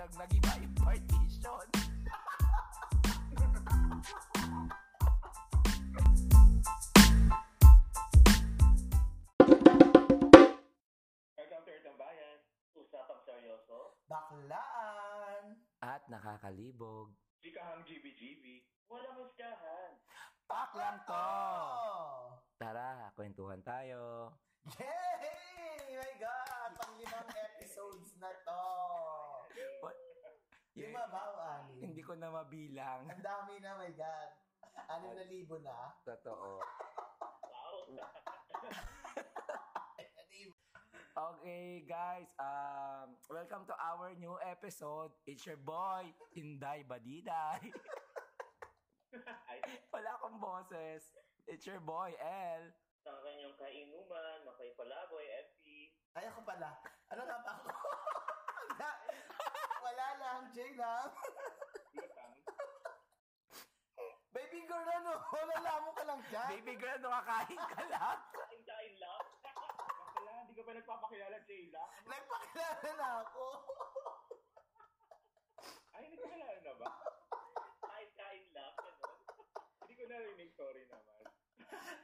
biglang nag-iba yung partition. Baklaan! At nakakalibog. Chikahang GBGB. Walang huskahan. Pak lang to! Tara, kwentuhan tayo. Yay! My God! Pang limang episodes na to! What? Lima ba o anim? Hindi ko na mabilang. Ang dami na, my God. Anim na libo na. Totoo. Wow. Okay, guys. Um, welcome to our new episode. It's your boy, Inday Badiday. Ay, Wala akong boses. It's your boy, El. sa kanyang kainuman, Makay Palaboy, FP. Ay, ako pala. Ano nga ba ako? Wala lang, Jay lang. Lutang. Baby girl, ano? Wala lamang ka lang dyan. Baby girl, nakakain ka lang. Kain-kain lang. Bakla, hindi ka pa nagpapakilala, Jayla. Nagpakilala na ako. Ay, nagpakilala na ba? Kain-kain lang, gano'n. Hindi ko narinig, sorry naman.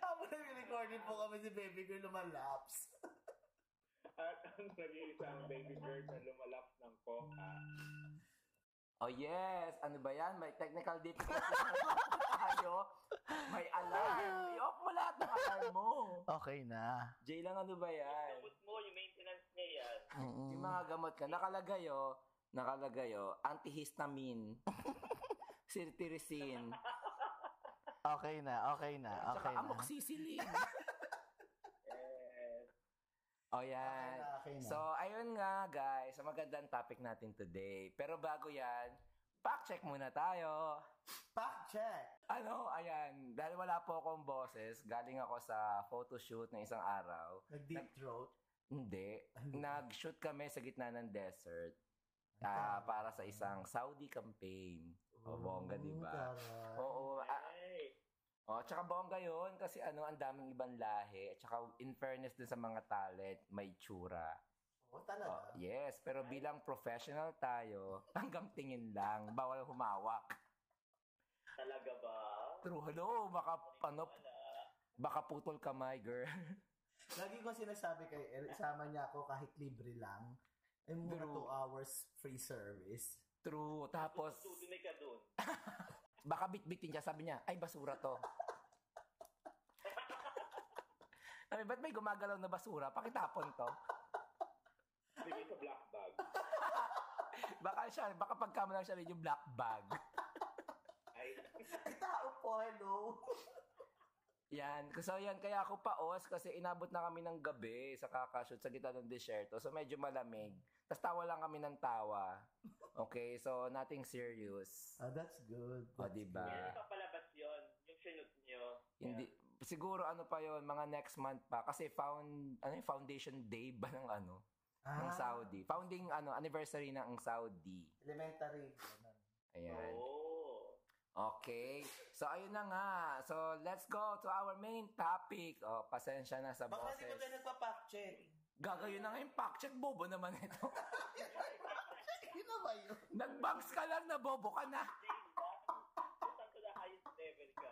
Habang nag-recording po kami si baby girl lumalaps. At ang nag-iisang baby girl na lumalaps ng coca. Oh yes, ano ba yan? May technical difficulty tayo. May alarm. I-off mo lahat ng alarm mo. Okay na. Jay lang, ano ba yan? Gamot mo, yung maintenance niya yan. Yung mga gamot ka, nakalagay oh, nakalagay oh, antihistamine, cetirizine, Okay na, okay na, at saka amoxicillin. Oh yan. okay na. So, ayun nga guys, ang magandang topic natin today. Pero bago yan, fact check muna tayo. Fact check. Ano, ayan, dahil wala po akong boses, galing ako sa photoshoot ng isang araw. Nag-deep throat. Hindi. Nag-shoot kami sa gitna ng desert. ah, para sa isang Saudi campaign. O, bongga, di ba? Oo. Ay. oh, tsaka bongga yun kasi ano, ang daming ibang lahi. At saka in fairness din sa mga talent, may tsura. Oh, talaga. yes, pero bilang professional tayo, hanggang tingin lang, bawal humawak. Talaga ba? True, hello, baka, ano, baka putol kamay, girl. Lagi ko sinasabi kay Er, isama niya ako kahit libre lang. Ay mga True. 2 hours free service. True, tapos, Tutuloy ka dun. Baka bitbitin niya, sabi niya, ay basura to. Sabi, ba't may gumagalaw na basura? Pakitapon to. Sige sa black bag. Baka siya, baka pagkama lang siya rin yung black bag. Ay, tao po, hello. Yan. So yan, kaya ako paos kasi inabot na kami ng gabi sa kakashoot sa gitna ng desierto. So medyo malamig. Tapos tawa lang kami ng tawa. Okay, so nothing serious. Ah, that's good. O, That's diba? yan good. pa palabas yun. Yung sinut nyo. Hindi, siguro ano pa yon mga next month pa. Kasi found, ano yung foundation day ba ng ano? Ng Ah, Saudi. Founding ano, anniversary ng Saudi. Elementary. Ayan. Oo. Okay. So ayun na nga. So let's go to our main topic. Oh, pasensya na sa Baka hindi boses. ba tayo nagpa-fact check? Gagawin na nga yung fact check. Bobo naman ito. Yun ba yun? Nag-bangs ka lang na bobo ka na. Punta to the highest level ka.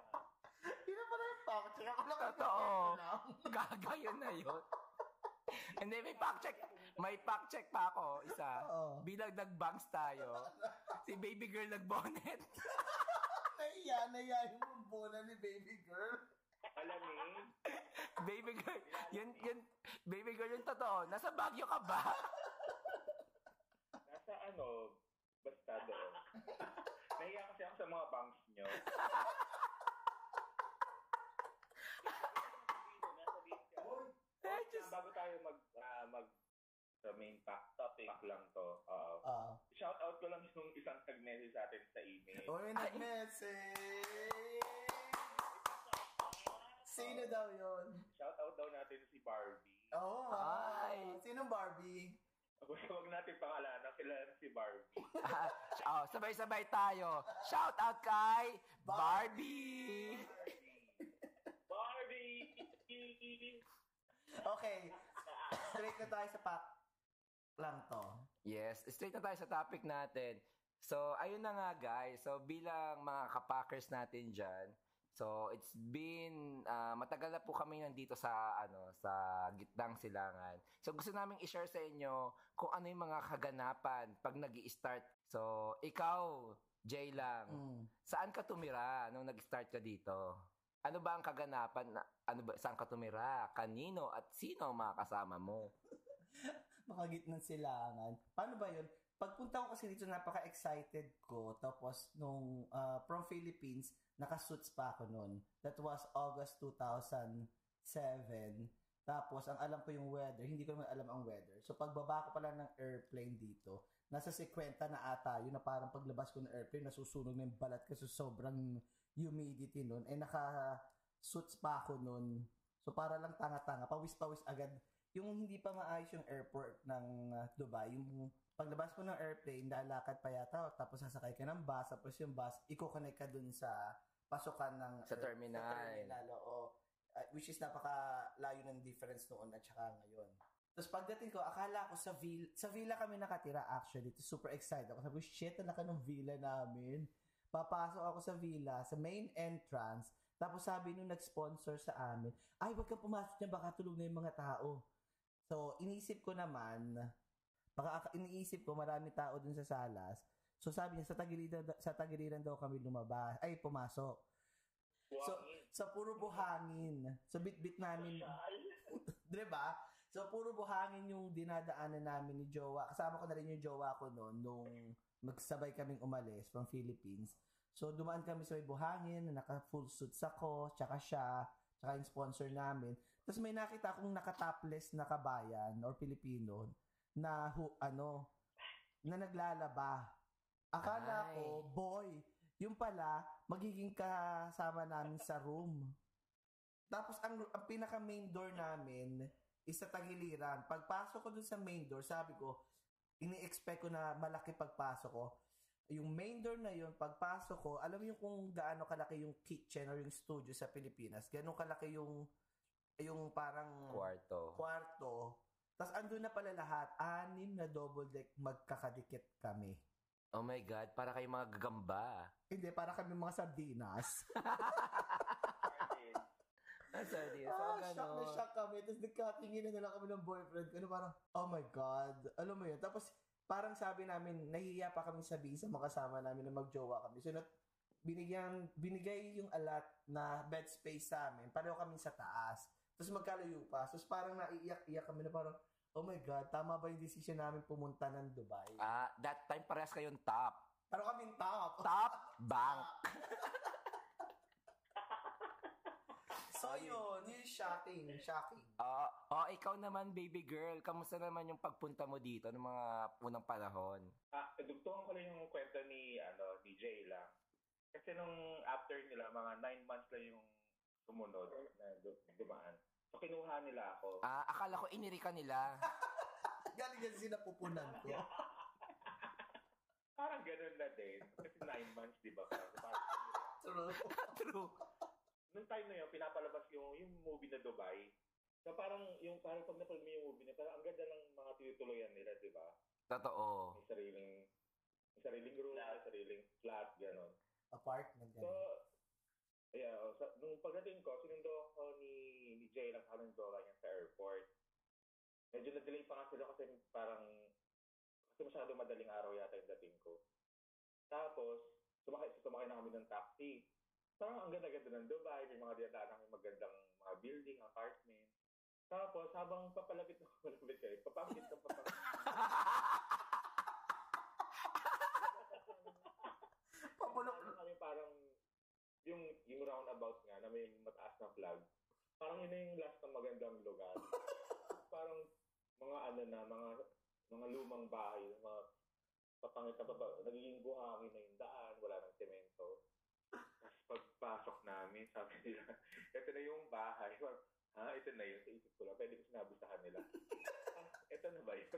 Yun na pala yung fact check. Ako lang Totoo. lang. Gagayon na yun. Hindi, may fact check. May fact check pa ako, isa. Oo. Bilang nag-bangs tayo, si baby girl nag-bonnet. Naiya, naiya yung bola ni baby girl. Alamin. baby girl, yun, yun, baby girl yung totoo. Nasa Baguio ka ba? Ano, basta doon. Nahiya kasi ako sa mga banks nyo. Eh, just- Bago tayo mag, ah, mag sa main pack, topic pack lang to. Oo. Ah. Shout out ko lang yung isang nag-message sa atin sa email. Oh, nag-message. Sino daw yun? Shout out daw natin si Barbie. Oh, Ay. Sinong Barbie? Huwag natin pangalanan, kilala si Barbie. Ah, oh, sabay-sabay tayo. Shout out kay Barbie. Barbie! Okay. Straight na tayo sa pack lang to. Yes, straight na tayo sa topic natin. So, ayun na nga guys. So, bilang mga kapackers natin dyan, so it's been, ah, matagal na po kami nandito sa, ano, sa gitnang silangan. So, gusto namin i-share sa inyo kung ano yung mga kaganapan pag nag start So, ikaw, Jay lang, Mm. saan ka tumira nung nag-start ka dito? Ano ba ang kaganapan? Na, ano ba, saan ka tumira? Kanino? At sino ang mga kasama mo? makagit ng silangan. Paano ba yun? Pagpunta ko kasi dito, napaka-excited ko. Tapos, nung ah, from Philippines, nakasuits pa ako noon. That was August 2007. Tapos, ang alam ko yung weather, hindi ko naman alam ang weather. So, pagbaba ko pala ng airplane dito, nasa 50 na ata, yun na parang paglabas ko ng airplane, nasusunog na yung balat kasi sobrang humidity noon. Eh, naka-suits pa ako noon. So, para lang tanga-tanga, pawis-pawis agad yung hindi pa maayos yung airport ng uh, Dubai, yung paglabas mo ng airplane, lalakad pa yata, tapos sasakay ka ng bus, tapos yung bus, i-connect ka dun sa pasukan ng Sa terminal. Sa terminal, oo. Uh, which is napaka-layo ng difference noon at saka ngayon. Tapos pagdating ko, akala ko sa villa, sa villa kami nakatira actually. Super excited ako. Sabi ko, shit, laki ng villa namin. Papasok ako sa villa, sa main entrance. Tapos sabi nung nag-sponsor sa amin, ay, wag kang pumasok dyan, baka tulog na yung mga tao. So, iniisip ko naman, baka ak- iniisip ko marami tao dun sa salas. So, sabi niya, sa tagiliran, sa tagiliran daw kami lumabas, ay, pumasok. So, sa puro buhangin. So, bit-bit namin, di ba? So, puro buhangin yung dinadaanan namin ni Jowa. Kasama ko na rin yung Jowa ko noon nung magsabay kaming umalis from Philippines. So, dumaan kami sa may buhangin, naka-full suits ako, tsaka siya, tsaka yung sponsor namin. Tapos may nakita akong naka-topless na kabayan or Pilipino na hu, ano, na naglalaba. Akala Ay. ko, boy, yung pala, magiging kasama namin sa room. Tapos ang, ang pinaka main door namin is sa tagiliran. Pagpasok ko dun sa main door, sabi ko, ini-expect ko na malaki pagpasok ko. Yung main door na yun, pagpasok ko, alam mo yung kung gaano kalaki yung kitchen or yung studio sa Pilipinas, gaano kalaki yung yung parang Kwarto. kwarto. Tapos andun na pala lahat, anim na double deck magkakadikit kami. Oh my God, para kayo mga gagamba. Hindi, para kami mga sardinas. Ah, sorry. So, ah, shock na shock kami. Tapos nagkatingin na lang kami ng boyfriend ko. Ano parang, oh my God. Alam mo yun. Tapos parang sabi namin, nahihiya pa kami sabihin sa mga kasama namin na magjowa kami. So, nat- binigyan, binigay yung alat na bed space sa amin. Pareho kami sa taas. Tapos magkalayo pa. Tapos parang naiiyak-iyak kami na parang, oh my God, tama ba yung decision namin pumunta ng Dubai? Ah, that time parehas kayong top. Pero kaming top. Top bank. So yun, yun yung shocking, shocking. Oo. oh, ikaw naman, baby girl. Kamusta naman yung pagpunta mo dito ng mga unang panahon? Ah, dugtungan ko lang yung kwento ni, ano, ni Jay lang. Kasi nung after nila, mga nine months lang yung sumunod na du- dumaan. So, kinuha nila ako. Ah, akala ko iniri ka nila. Galing yan sinapupunan ko. Parang ganun na din. Kasi nine months, di ba? Parang, parang, True. True. nung time na yun, pinapalabas yung, yung movie na Dubai. So, parang, yung, parang pag napalabas mo yung movie na, parang ang ganda ng mga tinutuloyan nila, di ba? Totoo. May sariling, may sariling room, may sariling flat, gano'n. Apartment. So, ganun. Yeah, oh, sa, nung pagdating ko, sinundo ako ni, ni Jay lang sa ng jowa niya sa airport. Medyo na-delay pa nga sila kasi parang, kasi masyado madaling araw yata yung dating ko. Tapos, sumakay, sumakay na kami ng taxi. Parang ang ganda-ganda ng Dubai, may mga dinadaan kami magandang mga building, apartment. Tapos, habang papalapit na papalapit kayo, papakit ka papakit. Papulok. Ano kami parang yung yung roundabout nga na may mataas na flag. Parang yun na yung last na magandang lugar. parang mga ano na, mga mga lumang bahay, mga papangit na baba, nagiging buhangin na yung daan, wala nang semento. Tapos pagpasok namin, sabi nila, ito na yung bahay. Ha, ito na yun. Sa isip ko lang. Pwede ko sinabi sa kanila. ah, ito na ba yun?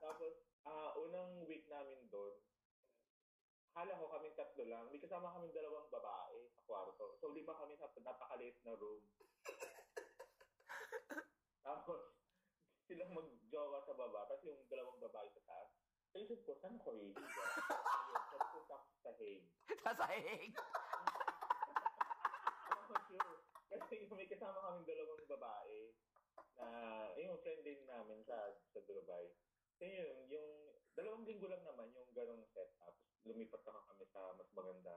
Tapos, ah unang week namin doon, Akala ko kaming tatlo lang. May kasama kaming dalawang babae sa kwarto. So, lima kami sa napakaliit na room. Tapos, silang magjowa sa baba. Kasi yung dalawang babae sa naisip ko, saan ako iiga? Ayun, pagpunta ko sa Hague. Sa sahig. Ako sure. Kasi may kasama kaming dalawang babae na yung friend din namin sa sa Dubai. So yun, yung dalawang linggo lang naman yung ganong setup. Lumipat na kami sa mas maganda.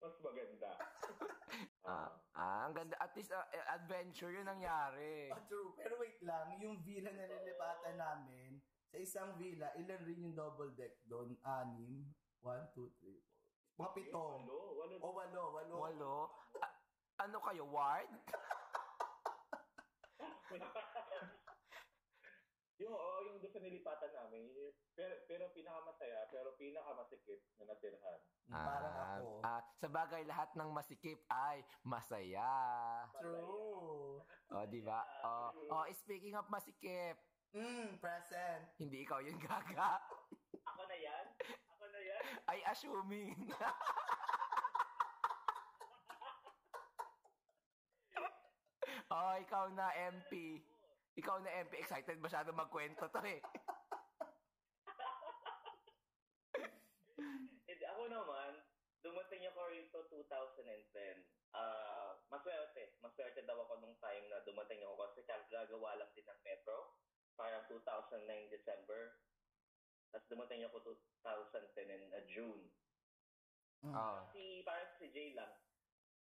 Mas maganda. Ah, ah, ang ganda. At least, ah, eh, adventure yun nangyari. Ah, true. Pero wait lang, yung villa na nilipatan namin, sa isang villa, ilan rin yung double deck doon? Anim? One, two, three, four. Mga pito. Walo, walo. O walo, walo. Walo. Ah, ano kayo, ward? yung, oo, yung doon sa nilipatan namin, pero, pero pinakamasaya, pero pinakamasikip na natirhan. Parang ako. Ah, sa bagay, lahat ng masikip ay masaya. True. O, di ba? O, oh, speaking of masikip, Mm, present. hindi ikaw yung gaga. Ako na yan? Ako na yan? Ay, assuming. oh, ikaw na, MP. Ikaw na, MP. Excited masyado magkwento to eh. Hindi, ako naman, dumating ako rito 2010. Ah, maswerte. Maswerte daw ako nung time na dumating ako kasi gagawa lang din ng metro. Parang 2009 December. Tapos dumating ako 2010 in uh, June. Oh. Si, parang si Jay lang.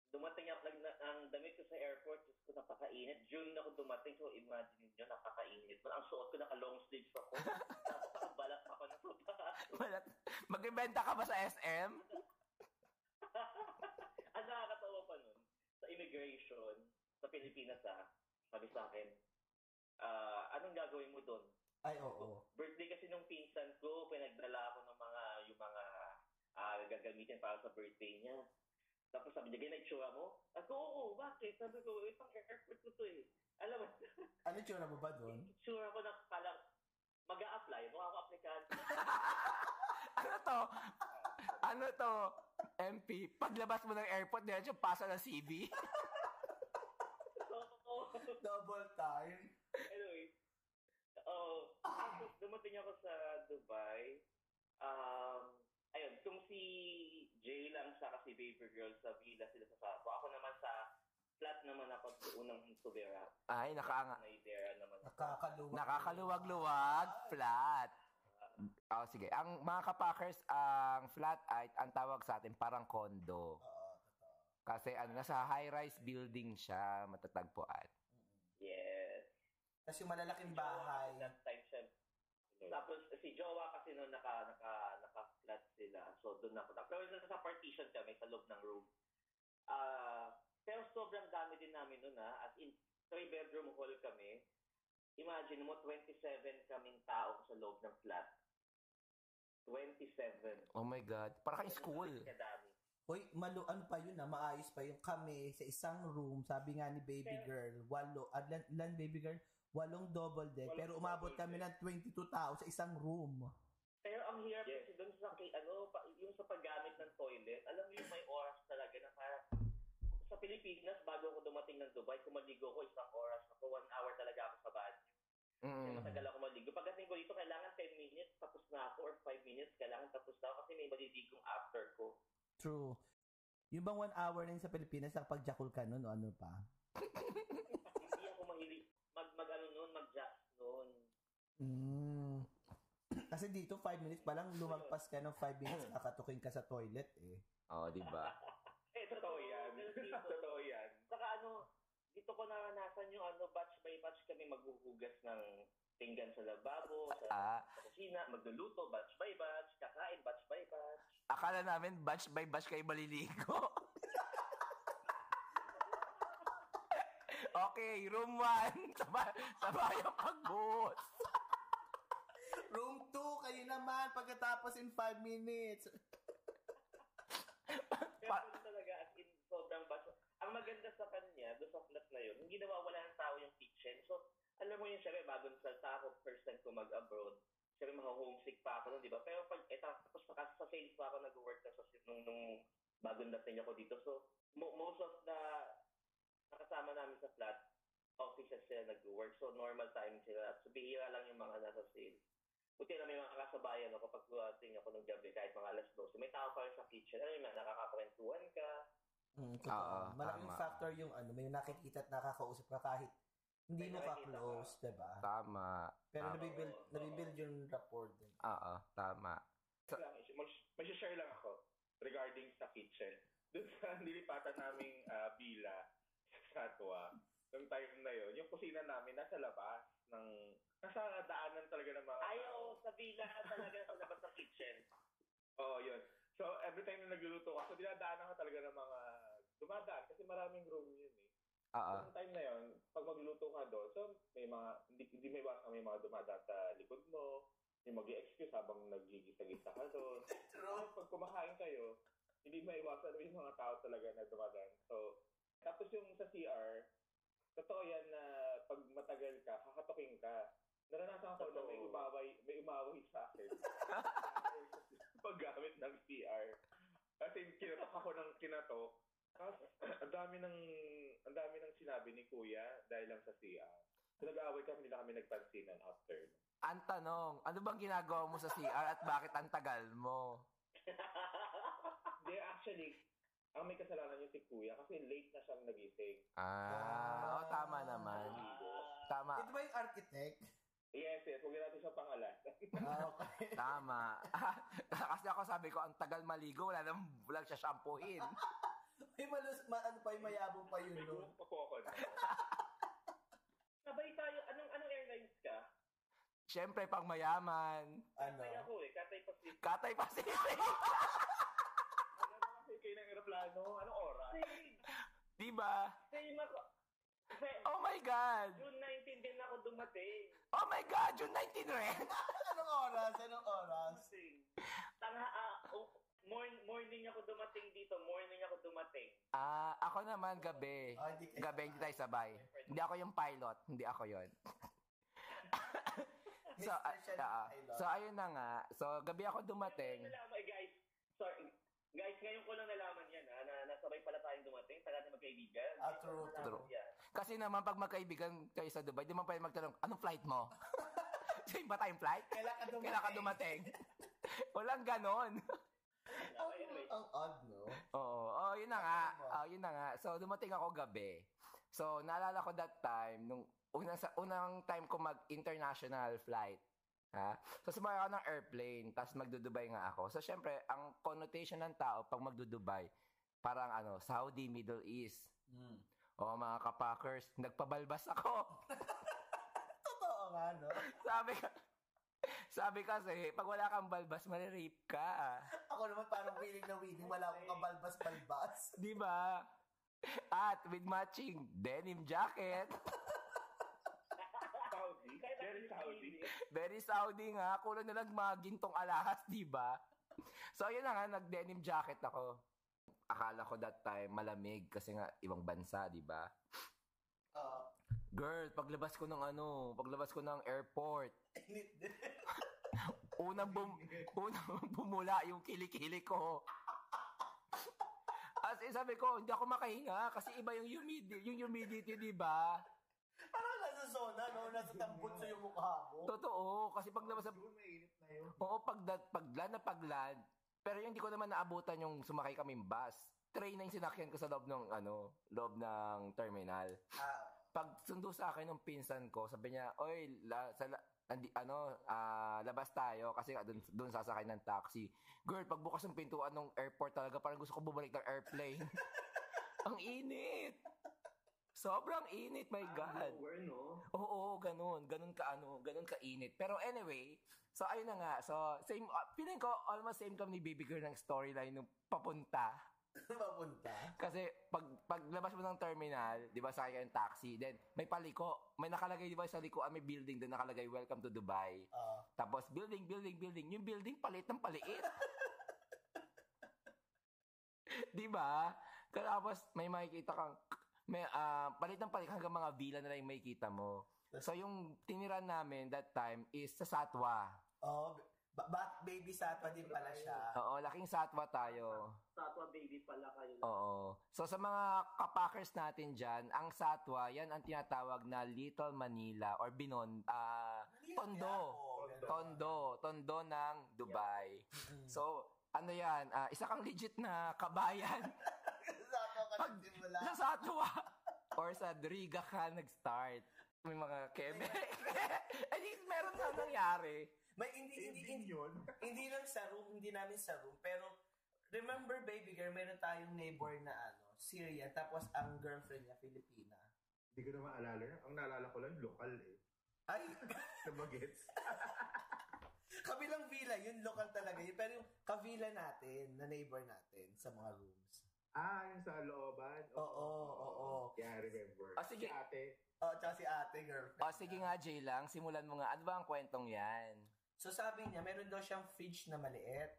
Dumating ako, nag, na, ang damit ko sa airport, Diyos ko, napakainit. June ako dumating, so imagine nyo, napakainit. Ang suot ko, naka-long sleeves ako. Tapos nakabalat ako ng sapatos. Wala. Magbibenta ka ba sa SM? Ang nakakatawa pa nun, sa immigration, sa Pilipinas ah, sabi sa akin, ah, anong gagawin mo doon? Ay, oo. Birthday kasi nung pinsan ko, pinagdala ako ng mga, yung mga ah, gagamitin para sa birthday niya. Tapos sabi niya, ganyan itsura mo? Ako, oo, bakit? Sabi ko, eh, pang airport ko to eh. Alam mo, Ano tsura mo ba doon? itsura ko na pala, mag apply mukha ako aplikante. Ano to? Ano to? MP, paglabas mo ng airport, diretso pasa ng CV. Double time. anyway, oh, tapos dumating ako sa Dubai. Um, ayun, kung si Jay lang sa kasi baby girl sa villa sila sa Sapo. Ako naman sa flat naman ako sa unang Tubera. Ay, nakaanga. Na idea naman. Nakakaluwag. Nakakaluwag-luwag, flat. Oh, sige. Ang mga kapakers, ang flat ay ang tawag sa atin parang condo. Oo, totoo. Kasi ano, nasa high-rise building siya, matatagpuan. Yes. Tapos yung malalaking bahay. That time siya. Tapos si Jowa kasi noon naka, naka, naka-flat sila. So doon ako. Pero nasa partition kami sa loob ng room. Ah, pero sobrang dami din namin noon ha. As in, three bedroom hall kami. Imagine mo, 27 kaming tao sa loob ng flat. 27. Oh my God. Para kang school. Kadami. Hoy, malu ano pa yun na maayos pa yung kami sa isang room, sabi nga ni baby girl, walo, ah, lan, lan baby girl, walong double deck, Walong pero umabot double kami deck. ng 22 tao sa isang room. Pero ang hirap Yes. kasi doon sa kay- ano, pa, yung sa paggamit ng toilet, alam mo yung may oras talaga na parang sa Pilipinas, bago ako dumating ng Dubai, kung maligo ko isang oras ako, one hour talaga ako sa banyo. Mm. matagal ako maligo. Pagdating ko dito, kailangan 10 minutes, tapos na ako, or 5 minutes, kailangan tapos na ako kasi may maliligong after ko. True. Yung bang one hour na yun sa Pilipinas, nakapag-jakul ka nun o ano pa? Hindi ako mahilig mag, mag ano noon, mag-jacks noon. Mm. Kasi dito, 5 minutes pa lang, lumagpas ka ng 5 minutes, nakatukin ka sa toilet eh. Oh, di ba? Eh, Totoo yan. Totoo yan. Saka ano, dito ko naranasan yung ano, batch by batch kami maghuhugas ng pinggan sa lababo, sa, Ah, sa kusina, magluluto, batch by batch, kakain, batch by batch. akala namin batch by batch kayo maliligo. okay, room 1. Sabay, sabay ang pagbuhos. Room 2, kayo naman, pagkatapos in 5 minutes. Pa- ano talaga, as in, sobrang batch. Ang maganda sa kanya, doon sa flat na yun, hindi nawawala ng tao yung kitchen. So, alam mo yun, syempre, bagong salta ako, first time ko mag-abroad. Syempre, maho-homesick pa ako nun, di ba? Pero pag, eh, tapos saka sa sales pa ako nag-work na sa nung, nung bagong dating ako dito. So, mo- most of the nakasama namin sa flat, offices sila nag-work. So, normal time sila. So, bihira lang yung mga nasa sales. Buti na may mga kasabayan ako pag dumating ako ng gabi kahit mga alas 12. May tao pa rin sa kitchen. Ano yun, nakakakwentuhan ka. Mm, Oo, totoo. Malaking tama. factor yung ano, may nakikita at nakakausap ka kahit hindi May mo ka nakikita close, diba? Tama. Pero Tama. nabibuild, Oo. nabibuild yung rapport din. Oo, tama. lang, mag- mag-share lang ako regarding sa kitchen. Doon sa nilipatan naming ah, villa sa Satwa, nung time na yon, yung kusina namin nasa labas ng nasa daanan talaga ng mga Ayaw sa villa talaga sa labas ng kitchen. Oo, yun. So, every time na nagluluto ka, so dinadaanan ka talaga ng mga dumadaan kasi maraming room yun eh. Oo. So, time na yon, pag magluto ka doon, so may mga, hindi, hindi may basta may mga dumadaan sa likod mo, may mag excuse habang nagigisa-gisa ka doon. Pero pag kumakain kayo, hindi maiwasan may mga tao talaga na dumadaan. So, tapos yung sa CR, totoo yan na pag matagal ka, kakatukin ka. Naranasan ko na may umaway, may umaway sa akin. paggamit ng CR. Kasi kinatok ako ng kinatok. Tapos, ang dami ng, ang dami ng sinabi ni Kuya dahil lang sa CR. So, nag-aaway kami, nila kami nagpansinan after. Ang tanong, ano bang ginagawa mo sa CR at bakit ang tagal mo? Hindi, actually, ang may kasalanan yung si Kuya kasi late na siyang nagising. Ah, oh, tama naman. Tama, Ito ba yung architect? Yes, yes. Huwag na natin siya pangalan. Ah, okay. tama. Kasi ako sabi ko, ang tagal maligo, wala nang wala siya shampooin. May malus, ma, ano pa yung mayabong pa yun May no? pa po ako. no? Sabay tayo, anong anong airlines ka? Siyempre, pang mayaman. Ano? Ay ako eh, Cathay Pacific. Katay Pacific. Ano ba kasi kayo ng aeroplano? Anong oras? Same, diba? same ako. Oh my God. June 19 din ako dumating. Oh my God, June 19 rin. Anong oras? Anong oras? Dumating. Tangha, ah, oh, morning, morning ako dumating dito. Morning ako dumating. Ah, ako naman gabi. Ah, hindi kayo- Gabi, hindi tayo sabay. Hindi ako yung pilot. Hindi ako yon. so, ah, ah, Pilot. so, ayun na nga. So, gabi ako dumating. Ngayon nalaman, eh, guys, sorry, guys, ngayon ko lang nalaman yan, ha, na nasabay pala tayong dumating, taga natin magkaibigan. Ah, true, true. yan. Kasi naman, pag magkaibigan kayo sa Dubai, di man pwede magtanong, anong flight mo? Same ba tayong flight? Kailan ka dumating? Kailan ka dumating? Walang ganon. Ang, ang odd, no? Oo. Oh, yun na nga. Oh, yun na nga. So, dumating ako gabi. So, naalala ko that time, nung unang, sa, unang time ko mag-international flight. Ha? So, sumakay ako ng airplane, tapos magdudubay nga ako. So, syempre, ang connotation ng tao pag magdudubay, parang ano, Saudi, Middle East. Hmm. O mga kapakers, nagpabalbas ako. Totoo nga, no? sabi ka, sabi kasi, pag wala kang balbas, malirape ka. Ako naman parang willing na willing, wala akong kabalbas-balbas. Di ba? At with matching denim jacket. Saudi? Very Saudi. Very Saudi nga. Kulang na lang mga gintong alahas, di ba? So, yun na nga, nag-denim jacket ako. Akala ko that time malamig kasi nga ibang bansa, di ba? Oo. Girl, paglabas ko ng ano, paglabas ko ng airport, unang bum, unang bumula yung kilikili ko. As in, sabi ko, hindi ako makahinga kasi iba yung humidity, yung humidity, di ba? Parang nasa zona, no? Nasa tambutso yung mukha mo. Totoo, kasi sa mainit na yun. Oo, pagda, pagland na pagland. Pero yung hindi ko naman naabutan yung sumakay kaming bus. Train na yung sinakyan ko sa loob ng, ano, loob ng terminal. Ah, Pag sundo sa akin ng pinsan ko, sabi niya, Oy, la, sa, la- andi, ano, ah, labas tayo kasi dun, dun sasakay ng taxi. Girl, pagbukas ng pintuan ng airport talaga, parang gusto ko bumalik ng airplane. Ang init! Sobrang init, my God. Lower, no? Oo, ganun. Ganun ka ano, ganun ka init. Pero anyway, so ayun na nga. So same uh, feeling ko almost same kami ni Baby Girl ng storyline nung papunta. mapunta. Kasi pag paglabas mo ng terminal, 'di ba sakay ka ng taxi, then may paliko. May nakalagay 'di ba sa likuan may building doon nakalagay Welcome to Dubai. Ah. Tapos building, building, building. Yung building palit ng paliit. 'Di ba? Tapos may makikita kang may ah, palit ng palit hanggang mga villa na lang yung makikita mo. So yung tiniran namin that time is sa Satwa. Oh, ba- ba- baby satwa din pala siya. Oo, laking Satwa tayo. Satwa baby pala kayo. Oo. So sa mga kapakers natin dyan, ang Satwa, yan ang tinatawag na Little Manila or Binon, ah, Tondo. Oo, Tondo. Tondo ng Dubai. So, ano yan? ah, isa kang legit na kabayan Pag- nagsimula. sa Satwa or sa Driga ka nag-start. May mga keme. At least meron na nangyari. May hindi, hindi, Hindi hindi, yun. hindi lang sa room, hindi namin sa room, pero remember baby girl, meron tayong neighbor na ano, Syrian, tapos ang girlfriend niya, Filipina. Hindi ko na maalala. Ang naalala ko lang, lokal eh. Ay, Sa bagets. kabilang villa, yun local talaga yun. Pero yung kavila natin, na neighbor natin sa mga rooms. Ah, yung sa looban? Oo, oo, oo. Yeah, I remember. Ah, sige. Si ate. Oh, tsaka si ate, girlfriend. O, sige nga, Jay lang. Simulan mo nga. Ano ba ang kwentong yan? So sabi niya, meron daw siyang fridge na maliit.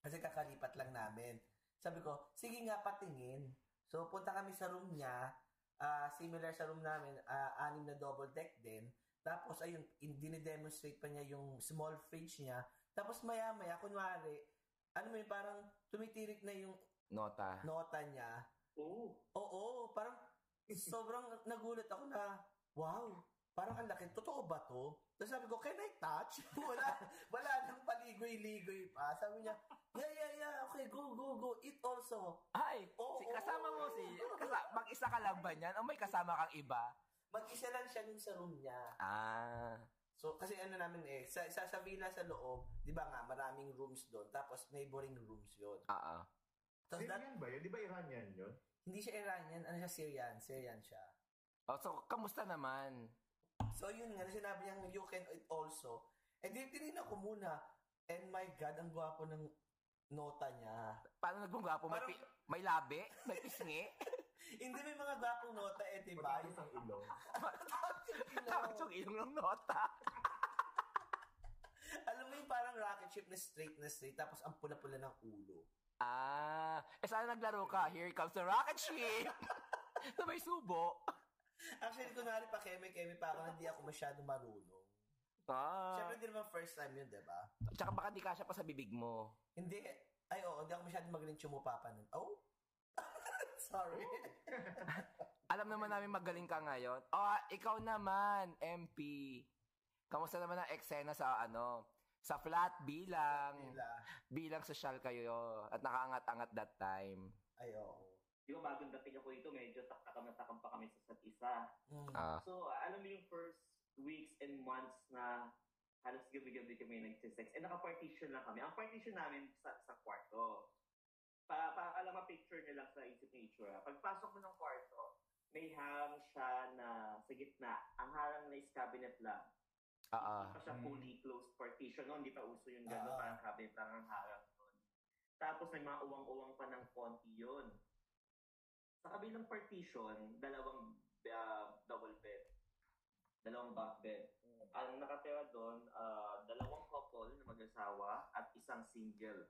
Kasi kakalipat lang namin. Sabi ko, sige nga patingin. So punta kami sa room niya. ah, similar sa room namin, ah, anim na double deck din. Tapos ayun, in- dinidemonstrate pa niya yung small fridge niya. Tapos maya-maya, kunwari, ano yun, parang tumitirik na yung Nota. nota niya. Oo. Oo, parang sobrang nagulat ako na, wow, parang ang laki. Totoo ba to? Tapos sabi ko, can I touch? wala, wala nang paligoy-ligoy pa. Sabi niya, yeah, yeah, yeah, okay, go, go, go. Eat also. Ay, Oo, si kasama mo oo, si... Kasa, mag-isa ka lang ba niyan? O may kasama kang iba? Mag-isa lang siya nun sa room niya. Ah. So, kasi ano namin eh, sa, sa, sa villa sa loob, di ba nga, maraming rooms doon. Tapos neighboring rooms yun. Oo. Tapos that, Syrian ba yun? Di ba Iranian yun? hindi siya Iranian, ano siya, Syrian. Syrian siya. Oh, so, kamusta naman? So yun nga, sinabi niyang you can eat also. Eh di tinignan ko muna. And my God, ang gwapo ng nota niya. Paano nagbunggapo? May, Parang- pi- may labi? May pisngi? Hindi may mga gwapong nota eh, di ba? Matatas ang ilong. Takot yung ilong ng nota. Alam mo yung ship na straight na straight, tapos ang pula-pula ng ulo. Ah. Eh, sana naglaro ka? Here comes the rocket ship! na may subo. Actually, kunwari pa keme-keme pa ako, hindi ako masyado marunong. Ah. Siyempre, hindi naman first time yun, di ba? Tsaka baka di kasya pa sa bibig mo. Hindi, ay oo, hindi ako masyado magaling tsumupapa nun. Oh? Sorry. Alam naman namin magaling ka ngayon. Oh, ikaw naman, MP. Kamusta naman ang eksena sa ano? Sa flat bilang Nila. bilang social kayo at nakaangat-angat that time. Ay, oo. Di ba bagong dating ako ito, medyo taktakam na takam pa kami sa isa't isa. Mm. Ah. So, alam mo yung first weeks and months na halos gabi-gabi kami nagsisex. And naka-partition lang kami. Ang partition namin sa, sa kwarto. Pa, pa, alam mo, picture nyo lang sa isip ni Ichura. Pagpasok mo ng kwarto, may harang siya na sa gitna. Ang harang na is cabinet lang. Oo. Hindi pa siya fully closed partition. No? Hindi pa uso yung gano'n. Ah. Parang cabinet lang ang harang nun. Tapos may mga uwang-uwang pa ng konti yun. Sa kabilang partition, dalawang uh, double bed. Dalawang bunk bed. Ang nakatira doon, ah, dalawang couple na mag-asawa at isang single.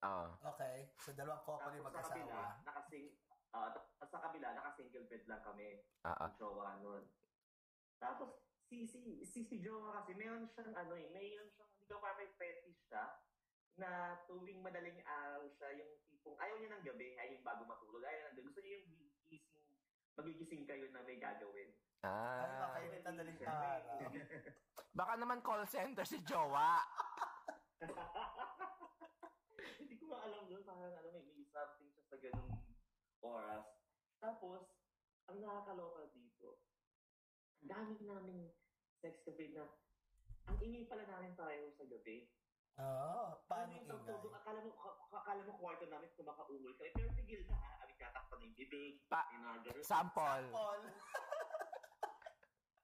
Oo. Okay. So, dalawang couple yung Tapos sa kabila, mag-asawa. nakasing, ah, tapos sa kabila, naka-single bed lang kami. Oo. ang jowa nun. Tapos, si, si, si, si jowa kasi, meron siyang, ano eh, meron siyang, hindi ko pa may fetish siya, na tuwing madaling araw siya, yung tipong, ayaw niya ng gabi, ayaw yung bago matulog, ayaw ng gabi. Gusto niya yung gigising, magigising kayo na may gagawin. Ay, Ah. makainit ang daling araw. Baka naman call center si Jowa. Hindi ko alam doon, parang ano, may, may something siya sa ganung oras. Tapos, ang nakakaloka dito, ang dami namin sex cafe na, ang ingay pala namin tayo sa gabi. Oo. Paano Ano yung ingay? doon? Akala mo, ka- akala mo kwarto namin kumakaungol kami, pero tigil na ha, kami tatakpan ng bibig, Pa- ganun. Sample. Paul.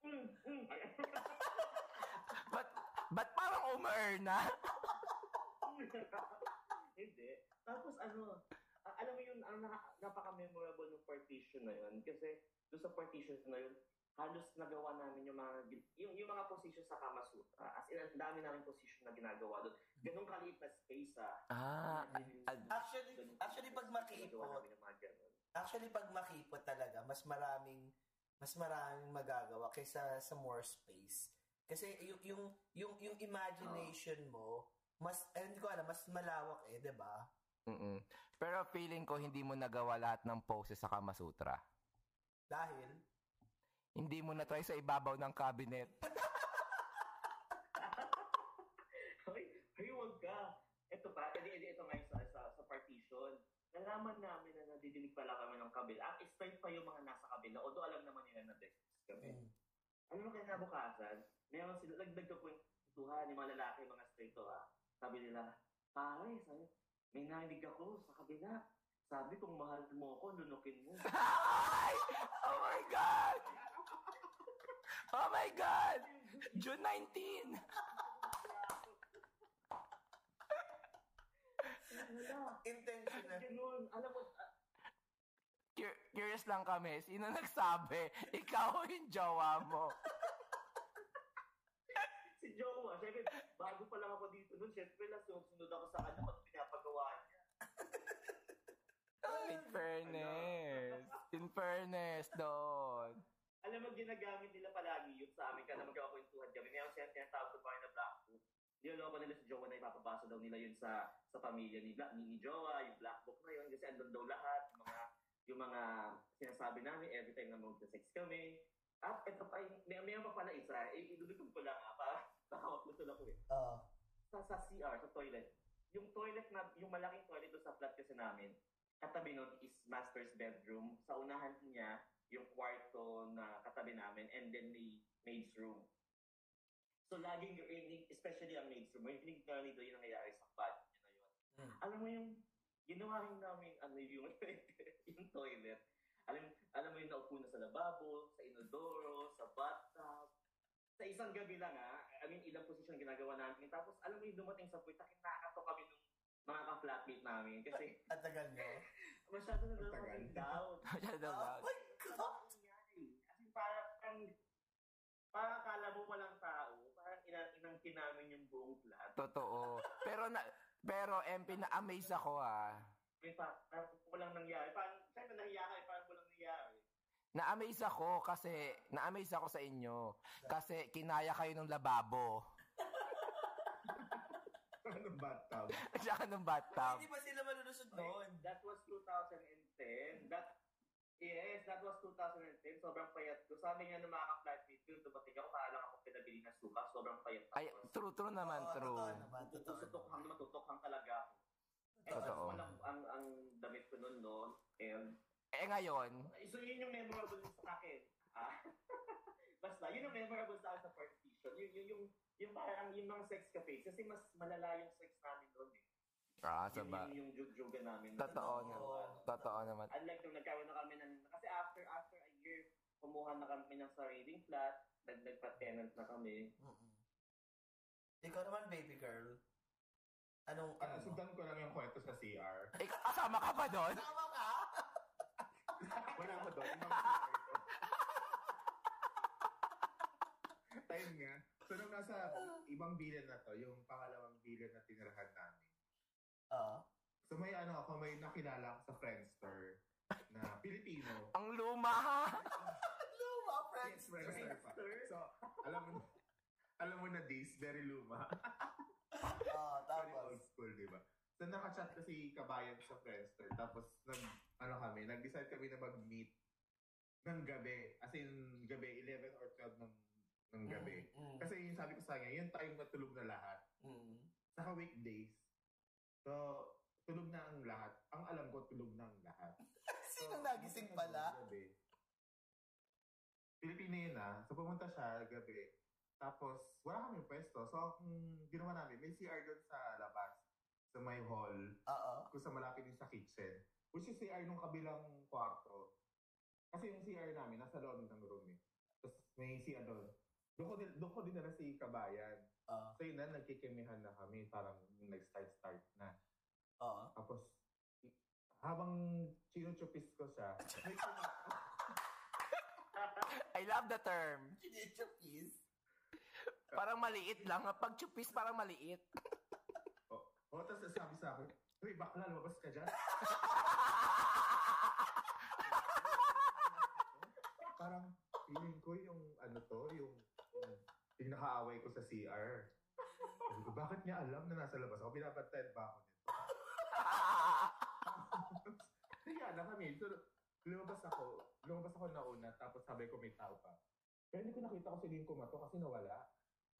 Mm, mm. Ay, Ba't, ba't parang umer na? Hindi. Tapos ano, alam mo yun, ang napaka-memorable ng partition na yun. Kasi doon sa partition na yun, halos nagawa namin yung mga yung, yung mga position sa Kama Sutra. As in, ang dami namin position na ginagawa doon. Ganun kaliit na space ah. Ah. ad- Actually, Ganun actually pag makipot, yung actually pag makipot talaga, mas maraming mas maraming magagawa kaysa sa more space. Kasi yung yung yung, yung imagination mo, mas eh, hindi ko alam, mas malawak eh, 'di ba? Mm-mm. Pero feeling ko hindi mo nagawa lahat ng poses sa Kama Sutra. Dahil Hindi mo na try sa ibabaw ng cabinet. Ay, huwag ka. Ito pa, edi, edi, ito ngayon sa, sa, sa partition. Nalaman namin na nadidinig pala kami ng kabila. Ang straight pa yung mga nasa kabila. Although alam naman nila na text kami. Mm. Ano mo kinabukasan? Meron sila, nagdag ko yung tuhan yung mga lalaki, mga straight to ha. Sabi nila, pare, sabi, may narinig ako sa kabila. Sabi, kung mahal mo ako, lunukin mo. Oh my God! Oh my God! June 19! Wala. Intentional. Ganun. Alam mo, ah, Cur- curious lang kami, sino nagsabi? Ikaw o yung jowa mo? si Jowa, syempre, bago pa lang ako dito nun, syempre, nasunod ako sa kanya kung pinapagawa niya. In fairness. In fairness, doon. Alam mo, ginagamit nila palagi yun sa amin kada magkakakwentuhan kami. Meron siya tinatawag ko pa na black book. Niloloko nila si Jowa na ipapabasa daw nila yun sa sa pamilya ni, Black, ni, ni Jowa, yung black book na yun, kasi andun daw lahat, yung mga yung mga sinasabi namin every time na mag-sex kami. At ito pa, yung- may, may pa pala isa, eh, idudugtog ko lang ha, para nakawak na ako eh. Oo. Sa, sa CR, sa toilet. Yung toilet na, yung malaking toilet doon sa flat kasi namin, katabi nun is master's bedroom. Sa unahan niya, yung kwarto na katabi namin, and then may maid's room. So, laging rinig, especially ang maid's room, rinig na nito yung nangyayari sa bed niya na yun. Mm. Alam mo yung, ginawa rin namin, ano yung, yung toilet. Alam, alam mo yung naupo na sa lababo, sa inodoro, sa bathtub. Sa isang gabi lang ha, I mean, ilang posisyon ginagawa namin. Tapos, alam mo yung dumating sa point, nakakato kami nung mga ka-flatmate namin. Kasi, Ang tagal nyo. masyado na daw kami down. Masyado Oh ba? my God! Kasi parang, parang, parang akala mo walang tao, parang ina- inangkin namin yung buong flat. Totoo. Pero na pero MP na amaze ako ah. In fact, parang walang nangyari. Parang, siyempre nahiya ka, parang walang nangyari. Na-amaze ako kasi na-amaze ako sa inyo kasi kinaya kayo ng lababo. Anong bathtub? Tsaka ng bathtub. Hindi ba sila malulusot noon? That was 2010. That Yes, that was 2010. Sobrang payat ko. Sabi nga ng mga ka-flatmate ko, dumating ako, kaalang ako pinabili ng suka. Sobrang payat ako. Ay, true true naman, Oo, true. totoo naman, totoo Tututok-tutokhang naman. tutokhang talaga ako. Eh, Totoo. tapos walang- ang, ang damit ko noon, no? And, Eh ngayon, so yun yung memorable sa akin. Ah? Basta, yun yung memorable sa akin sa partition. Yung, yung, yung, yung parang yung mga sex cafe. Kasi mas malala yung sex namin noon eh. Ah, Yung, saba. yung, yung jug-juga namin. Totoo Oo. naman. Totoo naman. Unlike nung nagkaroon na kami ng, kasi after after a year, kumuha na kami ng sariling flat, nagdag pa tenant na kami. Mm-mm. Ikaw naman, baby girl. Anong, Ah, ano sundan ko lang yung kwento sa CR. Eh, kasama ka ba doon? Tama ka? Wala ako doon. CR ko. Time nga. So, nung nasa ibang bilan na to, yung pangalawang bilan na tinirahan namin. Oo. So, may ano ako, may nakilala ako sa Friendster na Pilipino. Ang luma. Luma, friends. Yes, Friendster pa. So, alam mo, alam mo na this, very luma. Oo, Very old tapos. school, di ba? So, nakachat kasi kabayan sa Friendster. Tapos, nag, ano kami, nag-decide kami na mag-meet ng gabi. As in, gabi, 11 or 12 ng, ng gabi. Mm, Kasi yung sabi ko sa kanya, yung time na tulog na lahat. mm, mm. Saka weekdays. So, tulog na ang lahat. Ang alam ko, tulog na ang lahat. Sino nagising pala? Gabi. Pilipino yun ah. So, pumunta siya gabi. Tapos, wala kami pwesto. So, ang ginawa namin, may CR doon sa labas. Sa may hall. Oo. Kung sa malapit din sa kitchen. Which is CR nung kabilang kwarto. Kasi yung CR namin, nasa loob ng room eh. Tapos may CR doon. Doon ko, din- doon ko dinala si Kabayan. Oo. So yun na, nagkikimihan na kami. Parang nag-start-start na. Oo. Tapos, habang chinuchupis ko siya, may. I love the term. Chupis. Parang maliit lang. Pag chupis, parang maliit. O, oh, tapos sabi sa akin, Uy, bakla, lumabas ka dyan. Parang, feeling ko yung, ano to, yung, yung, yung nakaaway ko sa CR. Sabi ko, bakit niya alam na nasa labas ako? Pinapantayan ba ako nito? Kaya na kami. So, lumabas ako. Lumabas ako na una, tapos sabi ko may tao pa. Pero hindi ko nakita kung sino yung kumato kasi nawala.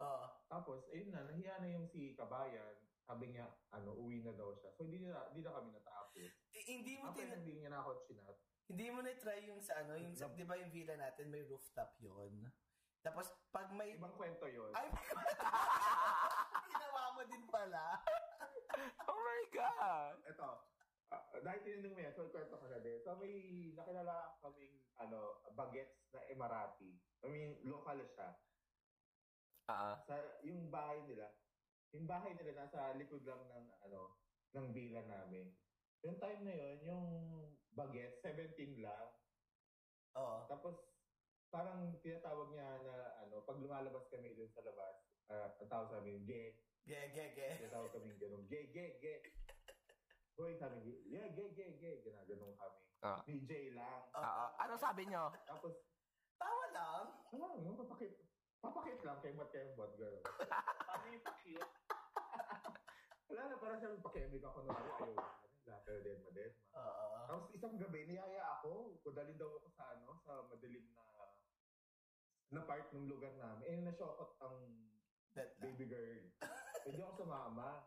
Oo. Tapos, ayun na, nahiya na yung si Kabayan. Sabi niya, ano, uwi na daw siya. So, hindi na, hindi na kami natapos. Eh, hindi mo tin- hindi niya na ako chinat. hindi mo na try yung sa ano, yung sa, 'di ba yung villa natin may rooftop 'yon. Tapos pag may Ibang kwento yun. Ay, ginawa mo din pala. oh my God! Ito, ah, dahil tinanong mo yan, so kwento ko na din. So may nakilala kaming ano, bagets na Emirati. I mean, local siya. Ah, Sa yung bahay nila, yung bahay nila nasa likod lang ng ano, ng villa namin. Yung time na yun, yung bagets, 17 lang. Oo. Tapos, parang tinatawag niya na, ano, pag lumalabas kami dun sa labas, ah, ang tawag sa amin, ge. Ge, ge, ge. Tinatawag kami ganun, ge, ge, ge. Hoy, sabi, ge, yeah, ge, ge, ge. Ginaganon kami. Ah. Jay lang. Oo. ah, ano sabi nyo? Tapos, Tawa lang. wala, no, papakit. Papakit lang, kemot, kemot, gano'n. Paano yung pa-cute? Wala na, parang siya pakemig ako na, ayaw. Later din, madin. Oo. Tapos isang gabi, niyaya ako. Kudali daw ako sa ano, sa madilim na na part ng lugar namin. Eh, nasyokot ang That baby girl. Hindi ako sumama.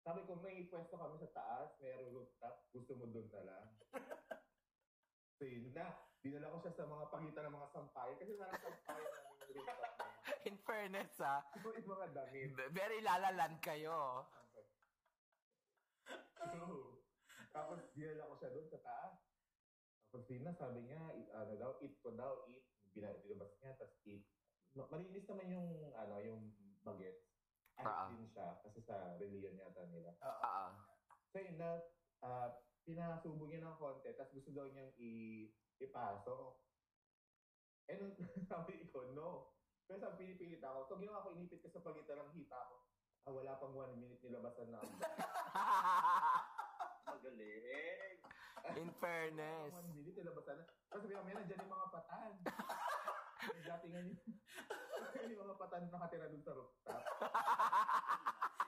Sabi ko, may pwesto kami sa taas, mayroong rooftop, gusto mo doon na lang. so yun na, dinala ko siya sa mga pagitan ng mga sampayan, kasi parang namin yung rooftop na yun. In fairness, ah, So, yung mga damit. very lalaland kayo. So, tapos dinala ko siya doon sa taas. Tapos Lina, sabi niya, ano daw, eat ko daw, eat. Binabas niya, tapos. Ma- Malinis naman yung, ano, yung bagets. Ah. Ayos din siya, kasi sa reliyon yata nila. Oo. Ah, So yun na, ah, pinasubo niya ng konti, tapos gusto daw niyang i- ipasok. Eh, nung sabi ko, no. Pero sabi, pinipilit ako. So, ginawa ko, inipit ko sa pagitan ng hita ko. Ah, wala pang one minute nilabasan na. Magaling. In fairness. One minute, nilabasan na. Ko, may nandiyan yung mga patan. May datingan yung, yung mga patan nakatira dun sa rooftop.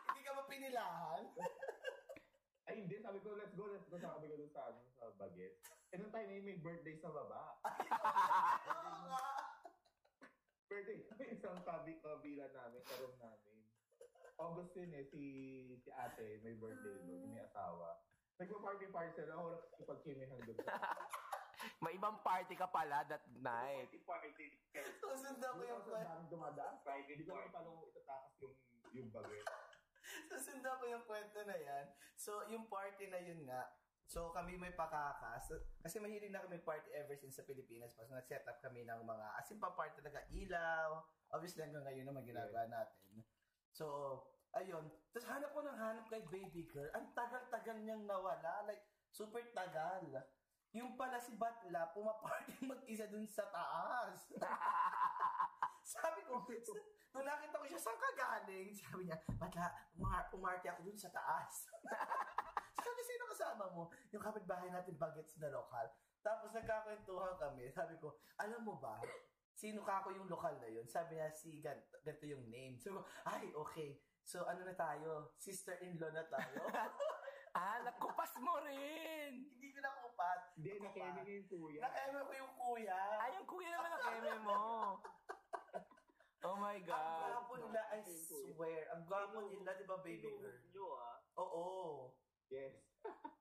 Hindi ka ba pinilahan? Ay, hindi. Sabi ko, let's go, let's go. Sabi ko dun sa, ano, sa baget. Eh, nung time na yun, may birthday sa baba. Oo nga. birthday kami isang kabi kabila namin, sa room namin. August yun eh, si, si ate, may birthday doon, may asawa. Nagpa-party-party sila, ako nakikipag-kimihan doon. May ibang party ka pala that night. Party, party. Susundan ko yung kwento. sa daming dumadaan, hindi ko party. naman paano itatakas yung, yung baget. Susundan ko yung kwento na yan. So, yung party na yun nga, so kami may pakakas. Kasi mahilig na kami party ever since sa Pilipinas. Pas nag-set up kami ng mga, as in pa party talaga, ilaw. Obviously, hanggang ngayon naman ginagawa natin. So, ayun. Tapos hanap ko ng hanap kay baby girl. Ang tagal-tagal niyang nawala. Like, super tagal. Yung pala si Batla, pumaparty mag-isa dun sa taas. Sabi ko, nung nakita ko siya, saan ka galing? Sabi niya, Batla, umar- umarty ako dun sa taas. Sabi, sino kasama mo? Yung kapitbahay natin, bagets na lokal. Tapos nagkakwentuhan kami. Sabi ko, alam mo ba, sino ka ako yung lokal na yun? Sabi niya, si ganito, ganito yung name. Sabi ko, ay, okay. So, ano na tayo? Sister-in-law na tayo? ah, nagkupas mo rin. Hindi ko nakupat. Hindi, nakemi niya yung kuya. Nakaiba ko yung kuya. Ay, yung kuya naman ang eme mo. Oh my Ang God. gwapo nila, I swear. Ang gwapo nila, di ba, baby girl? Nyo ah. Oo. Yes.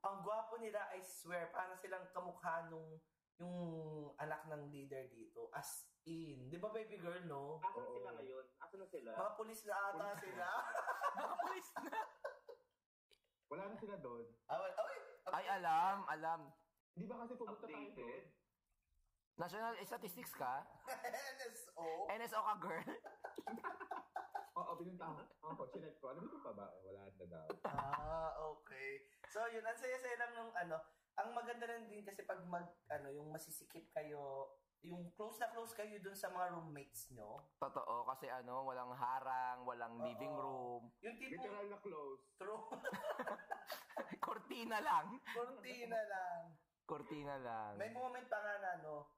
Ang gwapo nila, I swear, para silang kamukha nung yung anak ng leader dito. As in. Di ba, baby girl, no? Asan Oo. sila ngayon? Asan na sila? Mga pulis na ata sila. Nakapulis na. Wala na sila doon. Ah, well, oy! Ay, alam, alam. Di ba kasi pumunta tayo doon? National Statistics ka? NSO? NSO ka, girl? Oo, pinunta ako. Chinek ko. Ano dito pa ba? Eh, Wala na daw. ah, okay. So, yun. Ang saya-saya lang nung ano. Ang maganda rin din kasi pag mag, ano, yung masisikip kayo, yung close na close kayo dun sa mga roommates nyo. Totoo, kasi ano, walang harang, walang living Oo. room. Yung tipo, Literal na close. true, Cortina lang. cortina lang. Cortina lang. May moment pa nga na, no,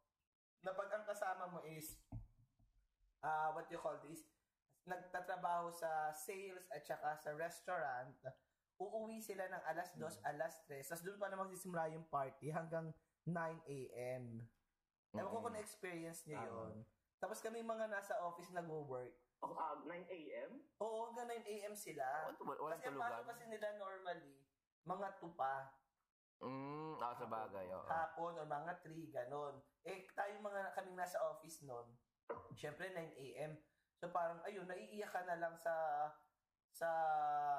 na pag ang kasama mo is, ah what you call this, nagtatrabaho sa sales at saka sa restaurant, uuwi sila ng alas 2, alas 3, tapos doon pa na magsisimula yung party hanggang 9 a.m. Ewan ko Mm. kung na-experience niyo Tama. yun. Tapos kami mga nasa office nag-work, Oh, ah, 9 a.m.? Oo, hanggang 9 a.m. sila. Wal- Walang Kasi ang tulugan. pasok kasi nila normally, mga tupa, Mm, ako sa bagay. Oo. hapon o mga 3, ganon. Eh, tayo mga kaming nasa office noon, syempre 9 a.m. So parang, ayun, naiiyak ka na lang sa sa